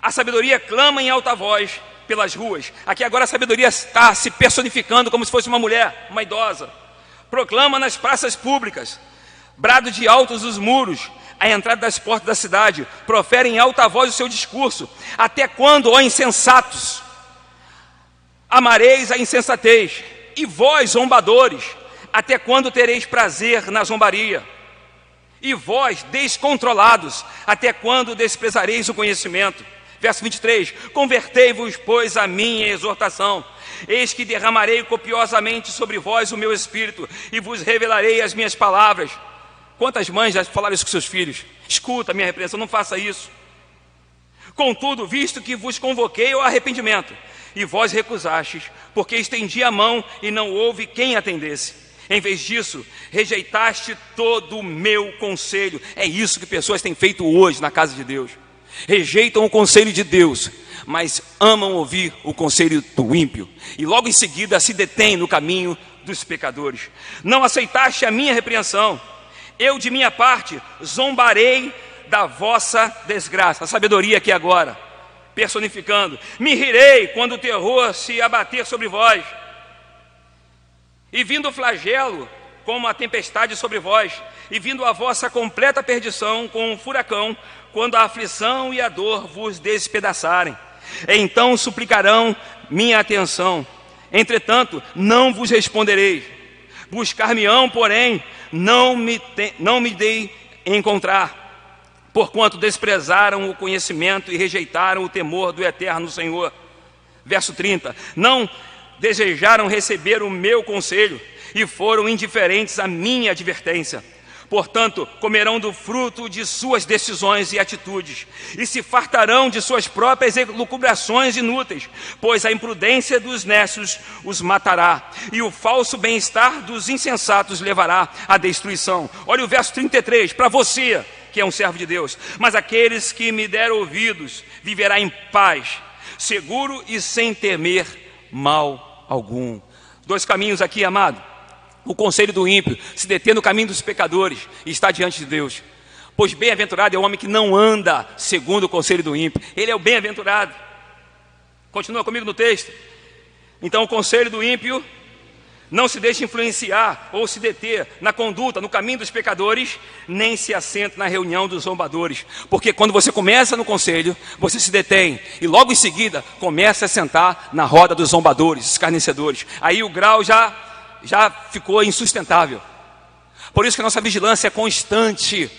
Speaker 1: A sabedoria clama em alta voz pelas ruas. Aqui agora a sabedoria está se personificando como se fosse uma mulher, uma idosa. Proclama nas praças públicas, brado de altos os muros, a entrada das portas da cidade, profere em alta voz o seu discurso. Até quando, ó insensatos, amareis a insensatez? E vós, zombadores, até quando tereis prazer na zombaria? E vós, descontrolados, até quando desprezareis o conhecimento? Verso 23: Convertei-vos, pois, a minha exortação. Eis que derramarei copiosamente sobre vós o meu espírito e vos revelarei as minhas palavras. Quantas mães já falaram isso com seus filhos? Escuta a minha repreensão, não faça isso. Contudo, visto que vos convoquei ao arrependimento, e vós recusastes, porque estendi a mão e não houve quem atendesse. Em vez disso, rejeitaste todo o meu conselho. É isso que pessoas têm feito hoje na casa de Deus. Rejeitam o conselho de Deus, mas amam ouvir o conselho do ímpio. E logo em seguida se detêm no caminho dos pecadores. Não aceitaste a minha repreensão. Eu, de minha parte, zombarei da vossa desgraça. A sabedoria aqui agora personificando: Me rirei quando o terror se abater sobre vós, e vindo o flagelo como a tempestade sobre vós, e vindo a vossa completa perdição com um furacão, quando a aflição e a dor vos despedaçarem. Então suplicarão minha atenção. Entretanto, não vos responderei. Buscar-me-ão, porém, não me, te, não me dei encontrar porquanto desprezaram o conhecimento e rejeitaram o temor do eterno Senhor. Verso 30: Não desejaram receber o meu conselho e foram indiferentes à minha advertência. Portanto, comerão do fruto de suas decisões e atitudes, e se fartarão de suas próprias lucubrações inúteis, pois a imprudência dos nécios os matará, e o falso bem-estar dos insensatos levará à destruição. Olha o verso 33, para você que é um servo de Deus. Mas aqueles que me deram ouvidos viverá em paz, seguro e sem temer mal algum. Dois caminhos aqui, amado. O conselho do ímpio, se deter no caminho dos pecadores e está diante de Deus. Pois bem-aventurado é o homem que não anda segundo o conselho do ímpio. Ele é o bem-aventurado. Continua comigo no texto. Então, o conselho do ímpio não se deixe influenciar ou se deter na conduta, no caminho dos pecadores, nem se assenta na reunião dos zombadores. Porque quando você começa no conselho, você se detém e logo em seguida começa a sentar na roda dos zombadores, escarnecedores. Aí o grau já, já ficou insustentável. Por isso que nossa vigilância é constante.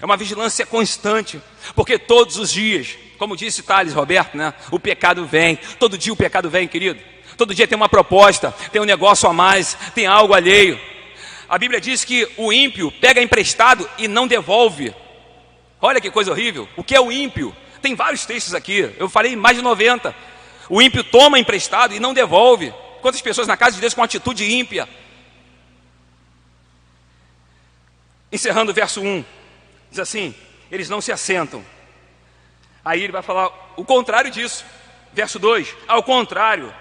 Speaker 1: É uma vigilância constante, porque todos os dias, como disse Thales Roberto, né, o pecado vem. Todo dia o pecado vem, querido. Todo dia tem uma proposta, tem um negócio a mais, tem algo alheio. A Bíblia diz que o ímpio pega emprestado e não devolve. Olha que coisa horrível. O que é o ímpio? Tem vários textos aqui. Eu falei mais de 90. O ímpio toma emprestado e não devolve. Quantas pessoas na casa de Deus com atitude ímpia? Encerrando o verso 1, diz assim: eles não se assentam. Aí ele vai falar o contrário disso. Verso 2: ao contrário,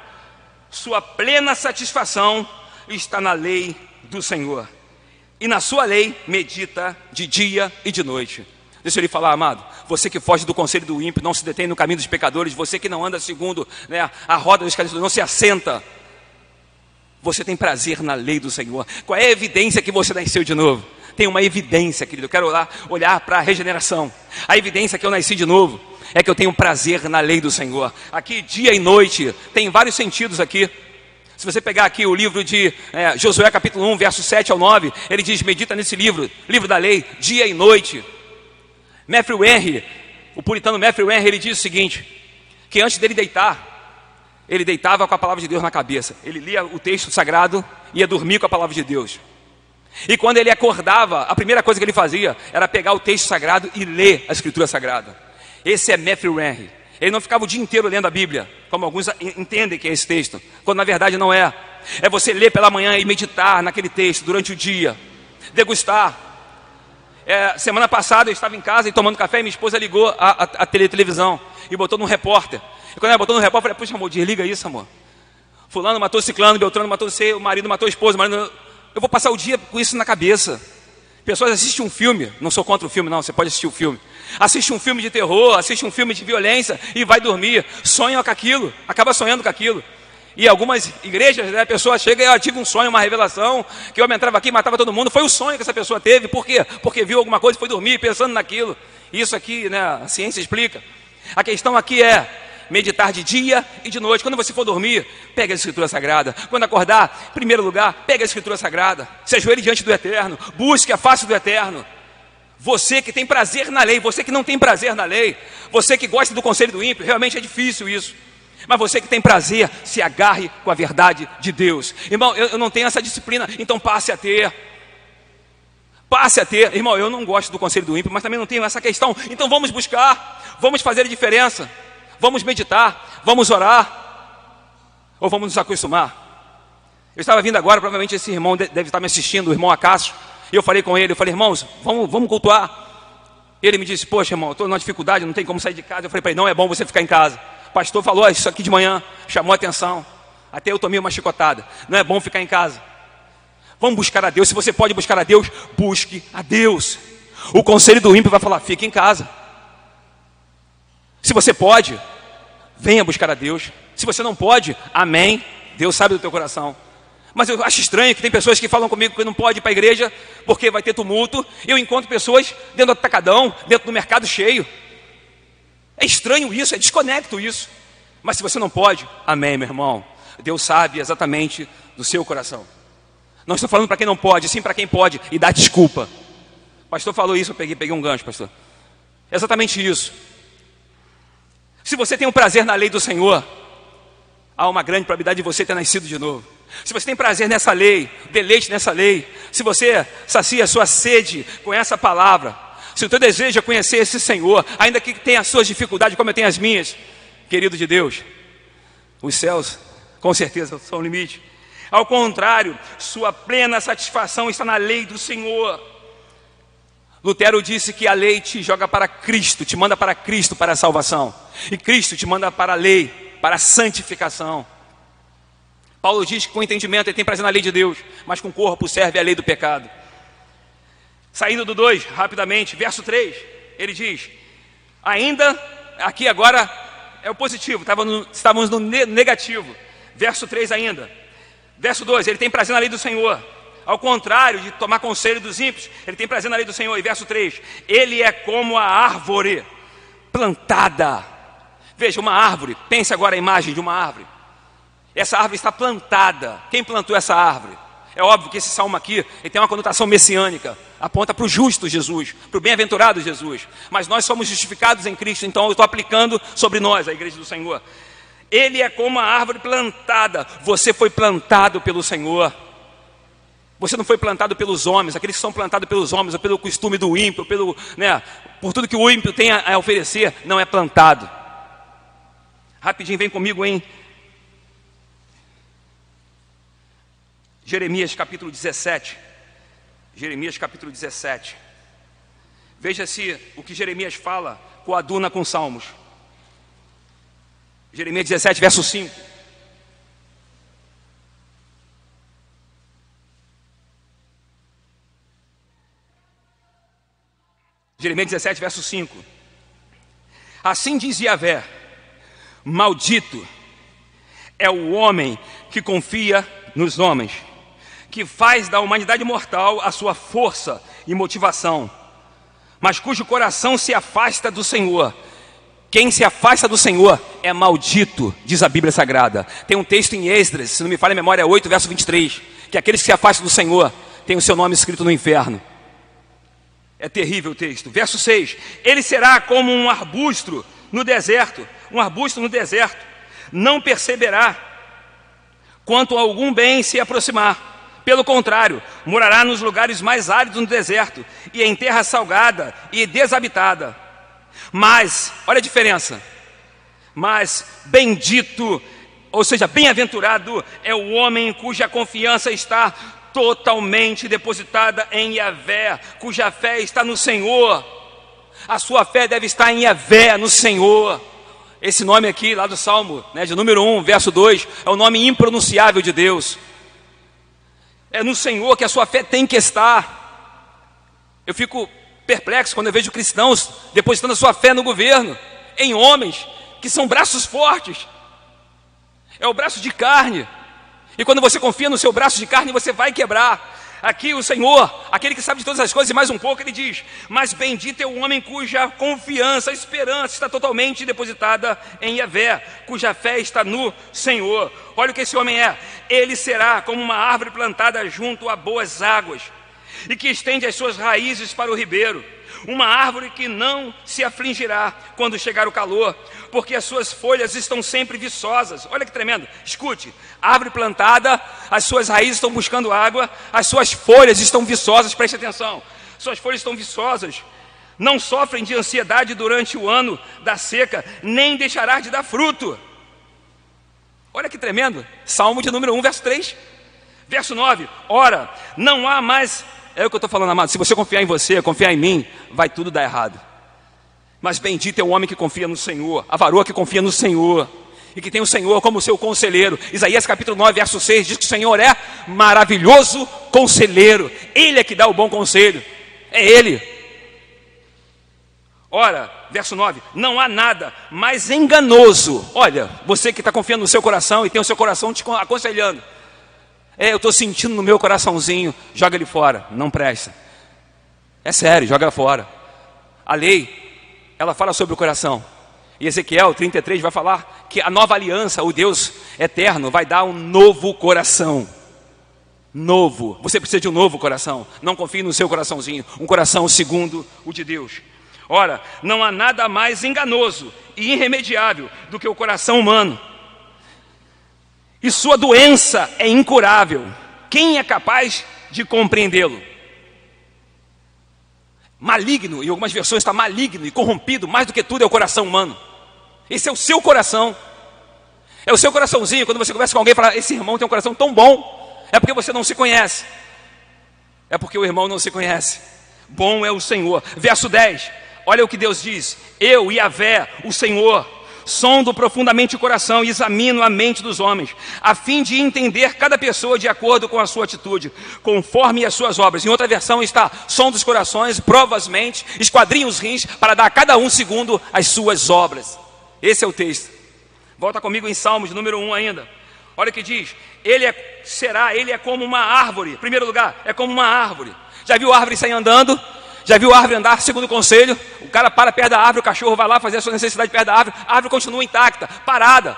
Speaker 1: sua plena satisfação está na lei do Senhor, e na sua lei medita de dia e de noite. Deixa eu lhe falar, amado. Você que foge do conselho do ímpio, não se detém no caminho dos pecadores, você que não anda segundo né, a roda dos caras, não se assenta. Você tem prazer na lei do Senhor. Qual é a evidência que você nasceu de novo? Tem uma evidência, querido. Eu quero olhar, olhar para a regeneração. A evidência que eu nasci de novo é que eu tenho prazer na lei do Senhor. Aqui, dia e noite, tem vários sentidos aqui. Se você pegar aqui o livro de é, Josué, capítulo 1, verso 7 ao 9, ele diz: medita nesse livro, livro da lei, dia e noite. Matthew Henry, o puritano Matthew Henry, ele diz o seguinte: que antes dele deitar, ele deitava com a palavra de Deus na cabeça. Ele lia o texto sagrado e ia dormir com a palavra de Deus. E quando ele acordava, a primeira coisa que ele fazia era pegar o texto sagrado e ler a escritura sagrada. Esse é Matthew Henry. Ele não ficava o dia inteiro lendo a Bíblia, como alguns entendem que é esse texto, quando na verdade não é. É você ler pela manhã e meditar naquele texto durante o dia, degustar. É, semana passada eu estava em casa e tomando café e minha esposa ligou a, a, a televisão e botou num repórter. E quando ela botou no repórter, eu falei, puxa amor, desliga isso amor. Fulano matou ciclano, Beltrano matou você, o marido matou a esposa, o marido eu vou passar o dia com isso na cabeça. Pessoas assistem um filme, não sou contra o filme, não, você pode assistir o filme. Assiste um filme de terror, assiste um filme de violência e vai dormir. Sonha com aquilo, acaba sonhando com aquilo. E algumas igrejas, né, a pessoa chega e eu tive um sonho, uma revelação, que eu entrava aqui e matava todo mundo. Foi o sonho que essa pessoa teve. Por quê? Porque viu alguma coisa e foi dormir pensando naquilo. Isso aqui, né, a ciência explica. A questão aqui é, meditar de dia e de noite. Quando você for dormir, pega a Escritura Sagrada. Quando acordar, em primeiro lugar, pega a Escritura Sagrada. Se ajoelhe diante do Eterno. Busque a face do Eterno. Você que tem prazer na lei, você que não tem prazer na lei, você que gosta do conselho do ímpio, realmente é difícil isso. Mas você que tem prazer, se agarre com a verdade de Deus. Irmão, eu, eu não tenho essa disciplina, então passe a ter. Passe a ter. Irmão, eu não gosto do conselho do ímpio, mas também não tenho essa questão. Então vamos buscar, vamos fazer a diferença. Vamos meditar, vamos orar, ou vamos nos acostumar? Eu estava vindo agora, provavelmente esse irmão deve estar me assistindo, o irmão Acácio, e eu falei com ele, eu falei, irmãos, vamos, vamos cultuar. Ele me disse, poxa, irmão, estou numa dificuldade, não tem como sair de casa. Eu falei para ele, não é bom você ficar em casa. O pastor falou isso aqui de manhã, chamou a atenção. Até eu tomei uma chicotada. Não é bom ficar em casa. Vamos buscar a Deus. Se você pode buscar a Deus, busque a Deus. O conselho do ímpio vai falar: fique em casa. Se você pode, venha buscar a Deus. Se você não pode, amém. Deus sabe do teu coração. Mas eu acho estranho que tem pessoas que falam comigo que não pode ir para a igreja porque vai ter tumulto. Eu encontro pessoas dentro do atacadão, dentro do mercado cheio. É estranho isso, é desconecto isso. Mas se você não pode, amém, meu irmão. Deus sabe exatamente do seu coração. Não estou falando para quem não pode, sim para quem pode e dá desculpa. O pastor falou isso, eu peguei, peguei um gancho, pastor. É exatamente isso. Se você tem um prazer na lei do Senhor, há uma grande probabilidade de você ter nascido de novo. Se você tem prazer nessa lei, deleite nessa lei, se você sacia a sua sede com essa palavra, se o teu desejo é conhecer esse Senhor, ainda que tenha as suas dificuldades, como eu tenho as minhas, querido de Deus, os céus com certeza são o limite. Ao contrário, sua plena satisfação está na lei do Senhor. Lutero disse que a lei te joga para Cristo, te manda para Cristo para a salvação. E Cristo te manda para a lei, para a santificação. Paulo diz que com entendimento ele tem prazer na lei de Deus, mas com o corpo serve a lei do pecado. Saindo do 2, rapidamente, verso 3, ele diz: Ainda, aqui agora é o positivo, estávamos no negativo. Verso 3 ainda. Verso 2, ele tem prazer na lei do Senhor. Ao contrário de tomar conselho dos ímpios, ele tem prazer na lei do Senhor. E verso 3: Ele é como a árvore plantada. Veja, uma árvore, pense agora a imagem de uma árvore. Essa árvore está plantada. Quem plantou essa árvore? É óbvio que esse salmo aqui tem uma conotação messiânica, aponta para o justo Jesus, para o bem-aventurado Jesus. Mas nós somos justificados em Cristo, então eu estou aplicando sobre nós, a igreja do Senhor. Ele é como a árvore plantada, você foi plantado pelo Senhor. Você não foi plantado pelos homens, aqueles que são plantados pelos homens, ou pelo costume do ímpio, pelo, né, por tudo que o ímpio tem a, oferecer, não é plantado. Rapidinho, vem comigo em Jeremias capítulo 17. Jeremias capítulo 17. Veja se o que Jeremias fala coaduna com Salmos. Jeremias 17, verso 5. Jeremias 17, verso 5. Assim diz Yahvé: Maldito é o homem que confia nos homens que faz da humanidade mortal a sua força e motivação, mas cujo coração se afasta do Senhor. Quem se afasta do Senhor é maldito, diz a Bíblia Sagrada. Tem um texto em Esdras, se não me falha a memória, 8, verso 23, que aqueles que se afastam do Senhor têm o seu nome escrito no inferno. É terrível o texto. Verso 6: Ele será como um arbusto no deserto, um arbusto no deserto, não perceberá quanto algum bem se aproximar pelo contrário, morará nos lugares mais áridos no deserto e em terra salgada e desabitada. Mas, olha a diferença. Mas bendito, ou seja, bem-aventurado é o homem cuja confiança está totalmente depositada em Yahvé, cuja fé está no Senhor. A sua fé deve estar em Yahvé, no Senhor. Esse nome aqui, lá do Salmo, né, de número 1, verso 2, é o nome impronunciável de Deus. É no Senhor que a sua fé tem que estar. Eu fico perplexo quando eu vejo cristãos depositando a sua fé no governo, em homens que são braços fortes. É o braço de carne. E quando você confia no seu braço de carne, você vai quebrar. Aqui o Senhor, aquele que sabe de todas as coisas e mais um pouco, ele diz: Mas bendito é o homem cuja confiança, esperança está totalmente depositada em Yahvé, cuja fé está no Senhor. Olha o que esse homem é: ele será como uma árvore plantada junto a boas águas e que estende as suas raízes para o ribeiro uma árvore que não se afligirá quando chegar o calor, porque as suas folhas estão sempre viçosas. Olha que tremendo. Escute: árvore plantada, as suas raízes estão buscando água, as suas folhas estão viçosas. Preste atenção. Suas folhas estão viçosas. Não sofrem de ansiedade durante o ano da seca, nem deixará de dar fruto. Olha que tremendo. Salmo de número 1, verso 3. Verso 9: Ora, não há mais é o que eu estou falando, amado. Se você confiar em você, confiar em mim, vai tudo dar errado. Mas bendito é o homem que confia no Senhor, a varoa que confia no Senhor e que tem o Senhor como seu conselheiro. Isaías capítulo 9, verso 6 diz que o Senhor é maravilhoso conselheiro. Ele é que dá o bom conselho. É Ele. Ora, verso 9: Não há nada mais enganoso. Olha, você que está confiando no seu coração e tem o seu coração te aconselhando. É, eu estou sentindo no meu coraçãozinho, joga ele fora, não presta. É sério, joga fora. A lei, ela fala sobre o coração. E Ezequiel 33 vai falar que a nova aliança, o Deus eterno, vai dar um novo coração. Novo. Você precisa de um novo coração. Não confie no seu coraçãozinho. Um coração segundo o de Deus. Ora, não há nada mais enganoso e irremediável do que o coração humano e sua doença é incurável. Quem é capaz de compreendê-lo? Maligno, em algumas versões está maligno e corrompido, mais do que tudo é o coração humano. Esse é o seu coração. É o seu coraçãozinho, quando você conversa com alguém e fala, esse irmão tem um coração tão bom, é porque você não se conhece. É porque o irmão não se conhece. Bom é o Senhor. Verso 10, olha o que Deus diz: Eu, e a Vé, o Senhor, Sondo profundamente o coração e examino a mente dos homens, a fim de entender cada pessoa de acordo com a sua atitude, conforme as suas obras. Em outra versão está: som dos corações, prova as mentes, esquadrinha os rins, para dar a cada um segundo as suas obras. Esse é o texto. Volta comigo em Salmos, número 1 ainda. Olha o que diz: Ele é, será, ele é como uma árvore. Primeiro lugar, é como uma árvore. Já viu árvore sair andando? Já viu a árvore andar segundo o conselho? O cara para perto da árvore, o cachorro vai lá fazer a sua necessidade perto da árvore, a árvore continua intacta, parada.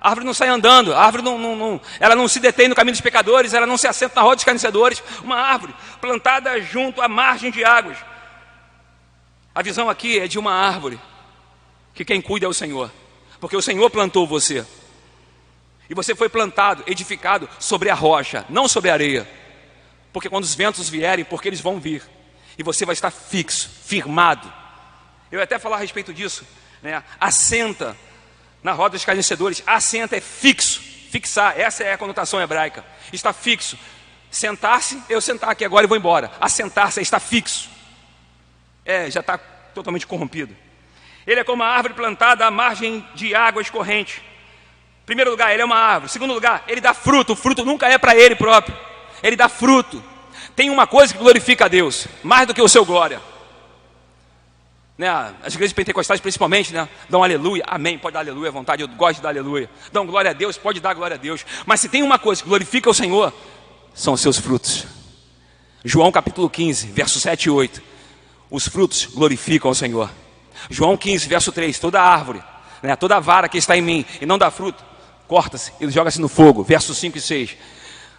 Speaker 1: A árvore não sai andando, a árvore não, não, não, ela não se detém no caminho dos pecadores, ela não se assenta na roda dos carnecedores. Uma árvore plantada junto à margem de águas. A visão aqui é de uma árvore que quem cuida é o Senhor, porque o Senhor plantou você. E você foi plantado, edificado sobre a rocha, não sobre a areia. Porque quando os ventos vierem, porque eles vão vir, e você vai estar fixo, firmado. Eu ia até falar a respeito disso, né? Assenta na roda dos carnecedores, assenta é fixo, fixar, essa é a conotação hebraica. Está fixo. Sentar-se, eu sentar aqui agora e vou embora. Assentar-se é estar fixo. É, já está totalmente corrompido. Ele é como a árvore plantada à margem de águas correntes. Primeiro lugar, ele é uma árvore. Segundo lugar, ele dá fruto. O fruto nunca é para ele próprio. Ele dá fruto. Tem uma coisa que glorifica a Deus, mais do que o seu glória né, as igrejas pentecostais principalmente, né, dão aleluia, amém, pode dar aleluia à vontade, eu gosto de dar aleluia. Dão glória a Deus, pode dar glória a Deus. Mas se tem uma coisa que glorifica o Senhor, são os seus frutos. João capítulo 15, verso 7 e 8. Os frutos glorificam o Senhor. João 15, verso 3. Toda árvore, né, toda vara que está em mim e não dá fruto, corta-se e joga-se no fogo. Verso 5 e 6.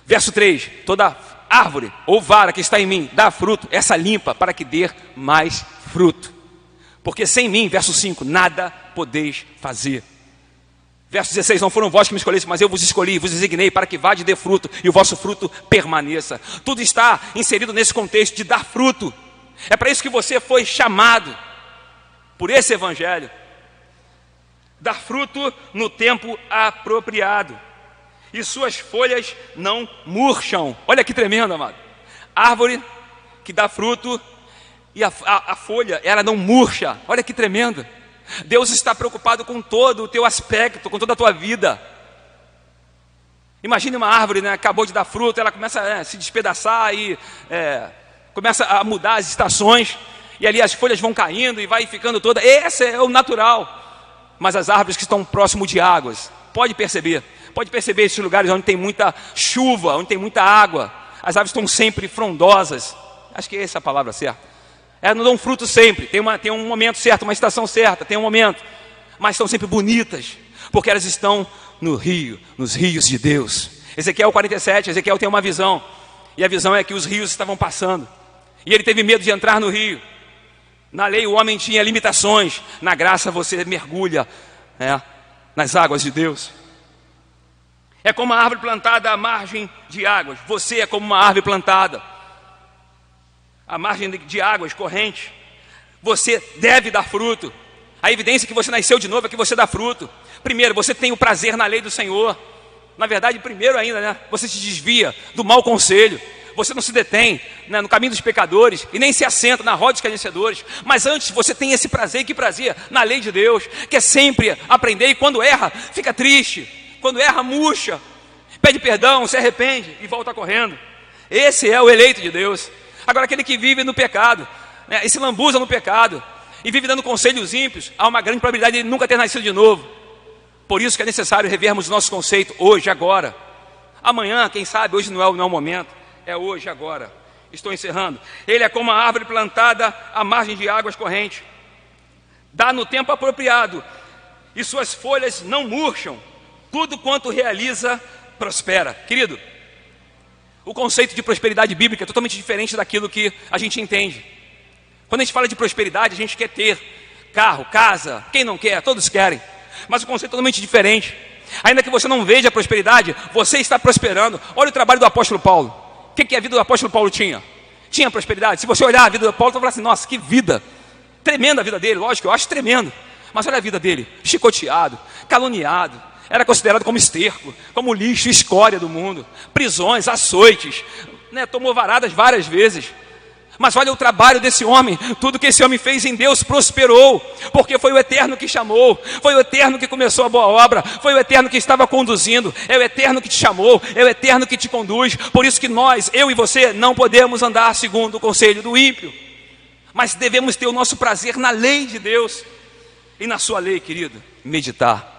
Speaker 1: Verso 3. Toda árvore ou vara que está em mim dá fruto, essa limpa para que dê mais fruto. Porque sem mim, verso 5, nada podeis fazer. Verso 16: Não foram vós que me escolheste, mas eu vos escolhi, vos designei para que vá de fruto e o vosso fruto permaneça. Tudo está inserido nesse contexto de dar fruto. É para isso que você foi chamado por esse evangelho. Dar fruto no tempo apropriado. E suas folhas não murcham. Olha que tremendo, amado. Árvore que dá fruto e a, a, a folha, ela não murcha. Olha que tremendo. Deus está preocupado com todo o teu aspecto, com toda a tua vida. Imagine uma árvore, né, acabou de dar fruto, ela começa a é, se despedaçar e é, começa a mudar as estações, e ali as folhas vão caindo e vai ficando toda. Esse é o natural. Mas as árvores que estão próximo de águas, pode perceber, pode perceber esses lugares onde tem muita chuva, onde tem muita água, as árvores estão sempre frondosas. Acho que é essa a palavra certa. Elas não dão fruto sempre, tem, uma, tem um momento certo, uma estação certa, tem um momento, mas estão sempre bonitas, porque elas estão no rio, nos rios de Deus. Ezequiel 47, Ezequiel tem uma visão, e a visão é que os rios estavam passando, e ele teve medo de entrar no rio. Na lei o homem tinha limitações, na graça você mergulha né, nas águas de Deus. É como uma árvore plantada à margem de águas, você é como uma árvore plantada à margem de águas correntes. Você deve dar fruto. A evidência que você nasceu de novo é que você dá fruto. Primeiro, você tem o prazer na lei do Senhor. Na verdade, primeiro ainda, né, você se desvia do mau conselho. Você não se detém né, no caminho dos pecadores e nem se assenta na roda dos escarnecedores. Mas antes você tem esse prazer, que prazer? Na lei de Deus, que é sempre aprender. E quando erra, fica triste. Quando erra, murcha. Pede perdão, se arrepende e volta correndo. Esse é o eleito de Deus. Agora, aquele que vive no pecado, né, e se lambuza no pecado, e vive dando conselhos ímpios, há uma grande probabilidade de ele nunca ter nascido de novo. Por isso que é necessário revermos o nosso conceito hoje, agora. Amanhã, quem sabe, hoje não é, não é o momento, é hoje, agora. Estou encerrando. Ele é como a árvore plantada à margem de águas correntes. Dá no tempo apropriado, e suas folhas não murcham. Tudo quanto realiza, prospera. Querido, o conceito de prosperidade bíblica é totalmente diferente daquilo que a gente entende. Quando a gente fala de prosperidade, a gente quer ter carro, casa, quem não quer, todos querem. Mas o conceito é totalmente diferente. Ainda que você não veja a prosperidade, você está prosperando. Olha o trabalho do apóstolo Paulo. O que, que a vida do apóstolo Paulo tinha? Tinha prosperidade. Se você olhar a vida do Paulo, você vai falar assim: nossa, que vida! Tremenda a vida dele, lógico, eu acho tremendo. Mas olha a vida dele: chicoteado, caluniado, era considerado como esterco, como lixo, escória do mundo, prisões, açoites, né, tomou varadas várias vezes. Mas olha o trabalho desse homem, tudo que esse homem fez em Deus prosperou, porque foi o eterno que chamou, foi o eterno que começou a boa obra, foi o eterno que estava conduzindo, é o eterno que te chamou, é o eterno que te conduz. Por isso que nós, eu e você, não podemos andar segundo o conselho do ímpio, mas devemos ter o nosso prazer na lei de Deus e na sua lei, querido, meditar.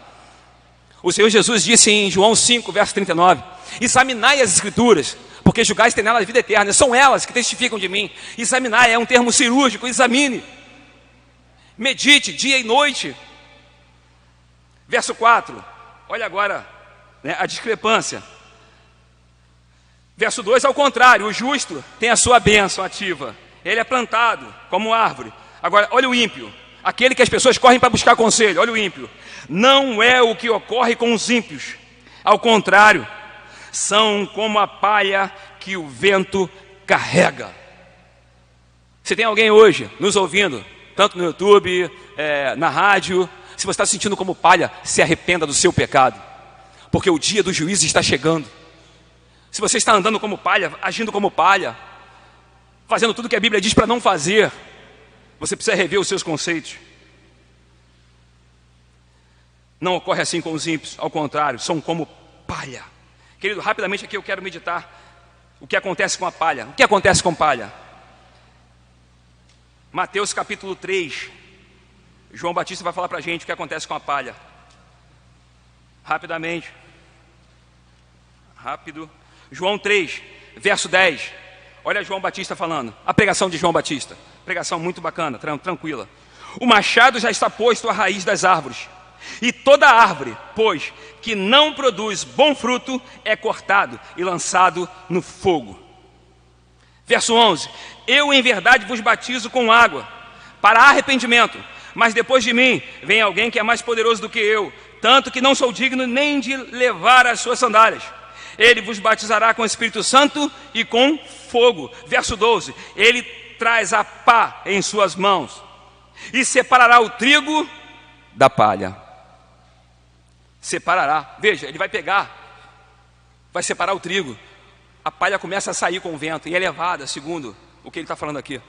Speaker 1: O Senhor Jesus disse em João 5, verso 39: Examinai as Escrituras, porque julgais ter nelas vida eterna, são elas que testificam de mim. Examinar é um termo cirúrgico, examine, medite dia e noite. Verso 4: olha agora né, a discrepância. Verso 2, ao contrário, o justo tem a sua bênção ativa. Ele é plantado como árvore. Agora, olha o ímpio. Aquele que as pessoas correm para buscar conselho. Olha o ímpio. Não é o que ocorre com os ímpios. Ao contrário, são como a palha que o vento carrega. Se tem alguém hoje nos ouvindo, tanto no YouTube, é, na rádio, se você está se sentindo como palha, se arrependa do seu pecado, porque o dia do juízo está chegando. Se você está andando como palha, agindo como palha, fazendo tudo que a Bíblia diz para não fazer, você precisa rever os seus conceitos. Não ocorre assim com os ímpios, ao contrário, são como palha. Querido, rapidamente aqui eu quero meditar o que acontece com a palha. O que acontece com palha? Mateus capítulo 3. João Batista vai falar para a gente o que acontece com a palha. Rapidamente. Rápido. João 3, verso 10. Olha João Batista falando. A pregação de João Batista. Pregação muito bacana, tranquila. O machado já está posto à raiz das árvores. E toda árvore, pois, que não produz bom fruto, é cortado e lançado no fogo. Verso 11: Eu em verdade vos batizo com água, para arrependimento, mas depois de mim vem alguém que é mais poderoso do que eu, tanto que não sou digno nem de levar as suas sandálias. Ele vos batizará com o Espírito Santo e com fogo. Verso 12: Ele traz a pá em suas mãos e separará o trigo da palha. Separará. Veja, ele vai pegar, vai separar o trigo. A palha começa a sair com o vento e é levada, segundo o que ele está falando aqui.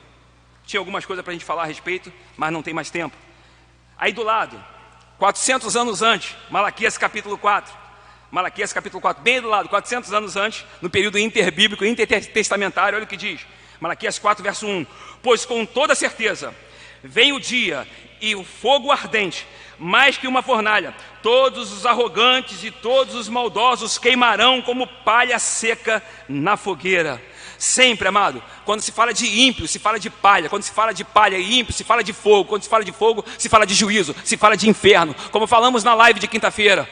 Speaker 1: Tinha algumas coisas para a gente falar a respeito, mas não tem mais tempo. Aí do lado, 400 anos antes, Malaquias capítulo 4. Malaquias capítulo 4, bem do lado, 400 anos antes, no período interbíblico, intertestamentário, olha o que diz. Malaquias 4, verso 1: Pois com toda certeza vem o dia e o fogo ardente, mais que uma fornalha, todos os arrogantes e todos os maldosos queimarão como palha seca na fogueira. Sempre, amado, quando se fala de ímpio, se fala de palha, quando se fala de palha e ímpio, se fala de fogo, quando se fala de fogo, se fala de juízo, se fala de inferno, como falamos na live de quinta-feira.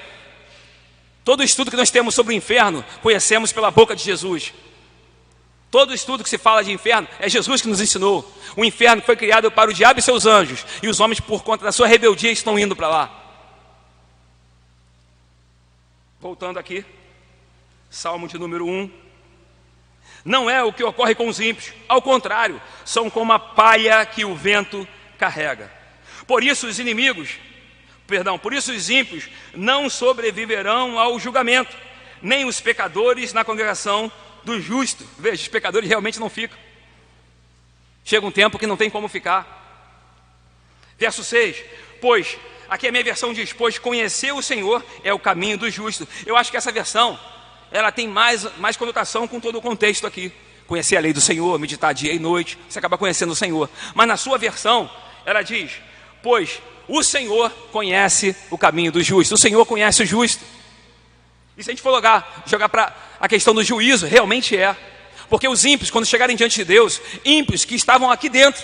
Speaker 1: Todo estudo que nós temos sobre o inferno, conhecemos pela boca de Jesus. Todo estudo que se fala de inferno é Jesus que nos ensinou. O inferno foi criado para o diabo e seus anjos, e os homens, por conta da sua rebeldia, estão indo para lá. Voltando aqui, Salmo de número 1. Não é o que ocorre com os ímpios, ao contrário, são como a palha que o vento carrega. Por isso, os inimigos perdão, por isso os ímpios não sobreviverão ao julgamento, nem os pecadores na congregação do justo. Veja, os pecadores realmente não ficam. Chega um tempo que não tem como ficar. Verso 6: Pois, aqui a minha versão diz: Pois conhecer o Senhor é o caminho do justo. Eu acho que essa versão, ela tem mais, mais conotação com todo o contexto aqui. Conhecer a lei do Senhor, meditar dia e noite, você acaba conhecendo o Senhor. Mas na sua versão, ela diz: Pois o Senhor conhece o caminho do justo, o Senhor conhece o justo. E se a gente for jogar, jogar para a questão do juízo, realmente é. Porque os ímpios, quando chegarem diante de Deus, ímpios que estavam aqui dentro,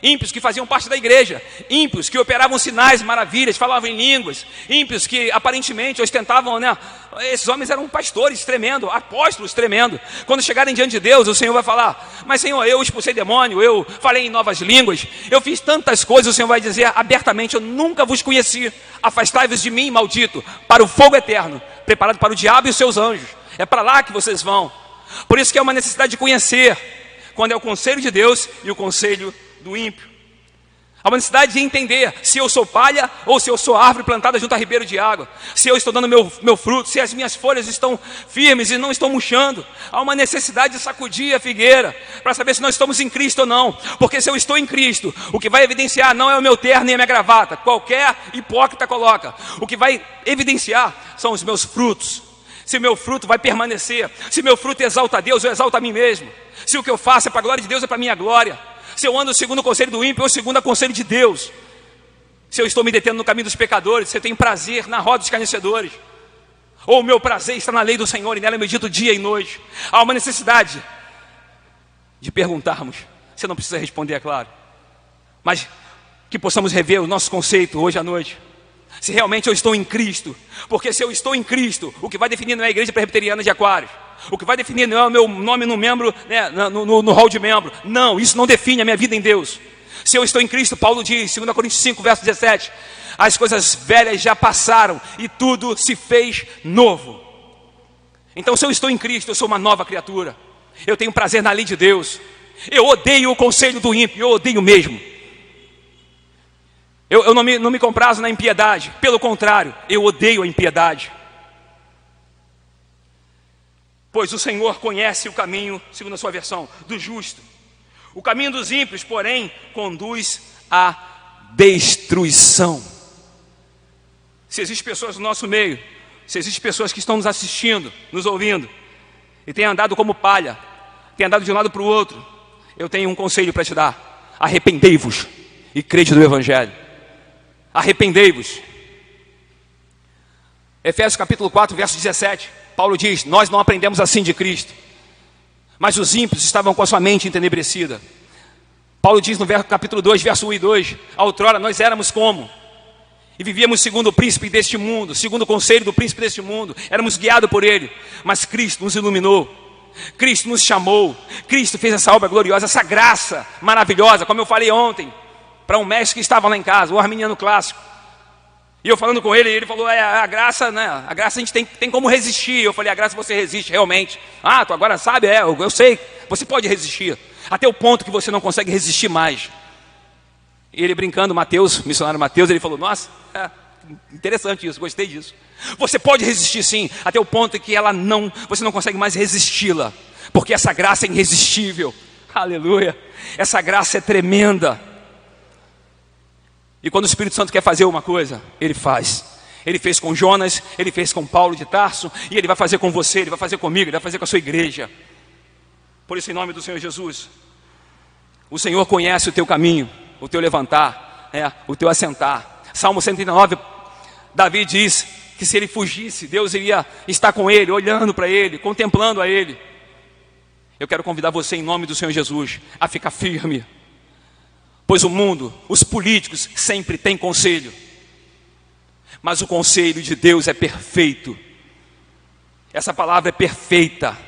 Speaker 1: ímpios que faziam parte da igreja, ímpios que operavam sinais, maravilhas, falavam em línguas, ímpios que aparentemente ostentavam, né? Esses homens eram pastores tremendo, apóstolos tremendo. Quando chegarem diante de Deus, o Senhor vai falar: Mas Senhor, eu expulsei demônio, eu falei em novas línguas, eu fiz tantas coisas. O Senhor vai dizer abertamente: Eu nunca vos conheci. Afastai-vos de mim, maldito, para o fogo eterno, preparado para o diabo e os seus anjos. É para lá que vocês vão. Por isso que é uma necessidade de conhecer, quando é o conselho de Deus e o conselho do ímpio. Há uma necessidade de entender se eu sou palha ou se eu sou árvore plantada junto a ribeiro de água. Se eu estou dando meu, meu fruto, se as minhas folhas estão firmes e não estão murchando. Há uma necessidade de sacudir a figueira para saber se nós estamos em Cristo ou não. Porque se eu estou em Cristo, o que vai evidenciar não é o meu terno nem a minha gravata. Qualquer hipócrita coloca. O que vai evidenciar são os meus frutos. Se meu fruto vai permanecer. Se meu fruto exalta a Deus, eu exalto a mim mesmo. Se o que eu faço é para a glória de Deus, é para a minha glória se eu ando segundo o conselho do ímpio ou segundo o conselho de Deus, se eu estou me detendo no caminho dos pecadores, se eu tenho prazer na roda dos carnecedores, ou o meu prazer está na lei do Senhor e nela eu medito dia e noite. Há uma necessidade de perguntarmos. Você não precisa responder, é claro, mas que possamos rever o nosso conceito hoje à noite. Se realmente eu estou em Cristo. Porque se eu estou em Cristo, o que vai definir não é a igreja presbiteriana de Aquários. O que vai definir não é o meu nome no membro, né, no, no, no hall de membro. Não, isso não define a minha vida em Deus. Se eu estou em Cristo, Paulo diz, 2 Coríntios 5, verso 17: as coisas velhas já passaram e tudo se fez novo. Então, se eu estou em Cristo, eu sou uma nova criatura. Eu tenho prazer na lei de Deus. Eu odeio o conselho do ímpio, eu odeio mesmo. Eu, eu não, me, não me comprazo na impiedade, pelo contrário, eu odeio a impiedade. Pois o Senhor conhece o caminho, segundo a sua versão, do justo. O caminho dos ímpios, porém, conduz à destruição. Se existem pessoas no nosso meio, se existem pessoas que estão nos assistindo, nos ouvindo, e têm andado como palha, têm andado de um lado para o outro, eu tenho um conselho para te dar: arrependei-vos e crede no Evangelho. Arrependei-vos. Efésios capítulo 4, verso 17. Paulo diz: Nós não aprendemos assim de Cristo, mas os ímpios estavam com a sua mente entenebrecida. Paulo diz no capítulo 2, verso 1 e 2: Outrora nós éramos como? e vivíamos segundo o príncipe deste mundo, segundo o conselho do príncipe deste mundo, éramos guiados por ele, mas Cristo nos iluminou, Cristo nos chamou, Cristo fez essa obra gloriosa, essa graça maravilhosa, como eu falei ontem, para um mestre que estava lá em casa, o arminiano clássico. E eu falando com ele, ele falou: é, a graça, né? A graça a gente tem, tem como resistir. Eu falei: a graça você resiste realmente. Ah, tu agora sabe? É, eu, eu sei. Você pode resistir. Até o ponto que você não consegue resistir mais. E ele brincando, Mateus, missionário Mateus, ele falou: Nossa, é, interessante isso, gostei disso. Você pode resistir sim, até o ponto que ela não, você não consegue mais resisti-la, porque essa graça é irresistível. *laughs* Aleluia. Essa graça é tremenda. E quando o Espírito Santo quer fazer uma coisa, ele faz. Ele fez com Jonas, ele fez com Paulo de Tarso, e ele vai fazer com você, ele vai fazer comigo, ele vai fazer com a sua igreja. Por isso, em nome do Senhor Jesus, o Senhor conhece o teu caminho o teu levantar, é, o teu assentar. Salmo 109, Davi diz que se ele fugisse, Deus iria estar com ele, olhando para ele, contemplando a ele. Eu quero convidar você, em nome do Senhor Jesus, a ficar firme, pois o mundo, os políticos, sempre têm conselho, mas o conselho de Deus é perfeito. Essa palavra é perfeita.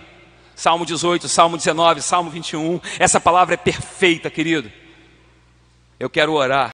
Speaker 1: Salmo 18, Salmo 19, Salmo 21. Essa palavra é perfeita, querido. Eu quero orar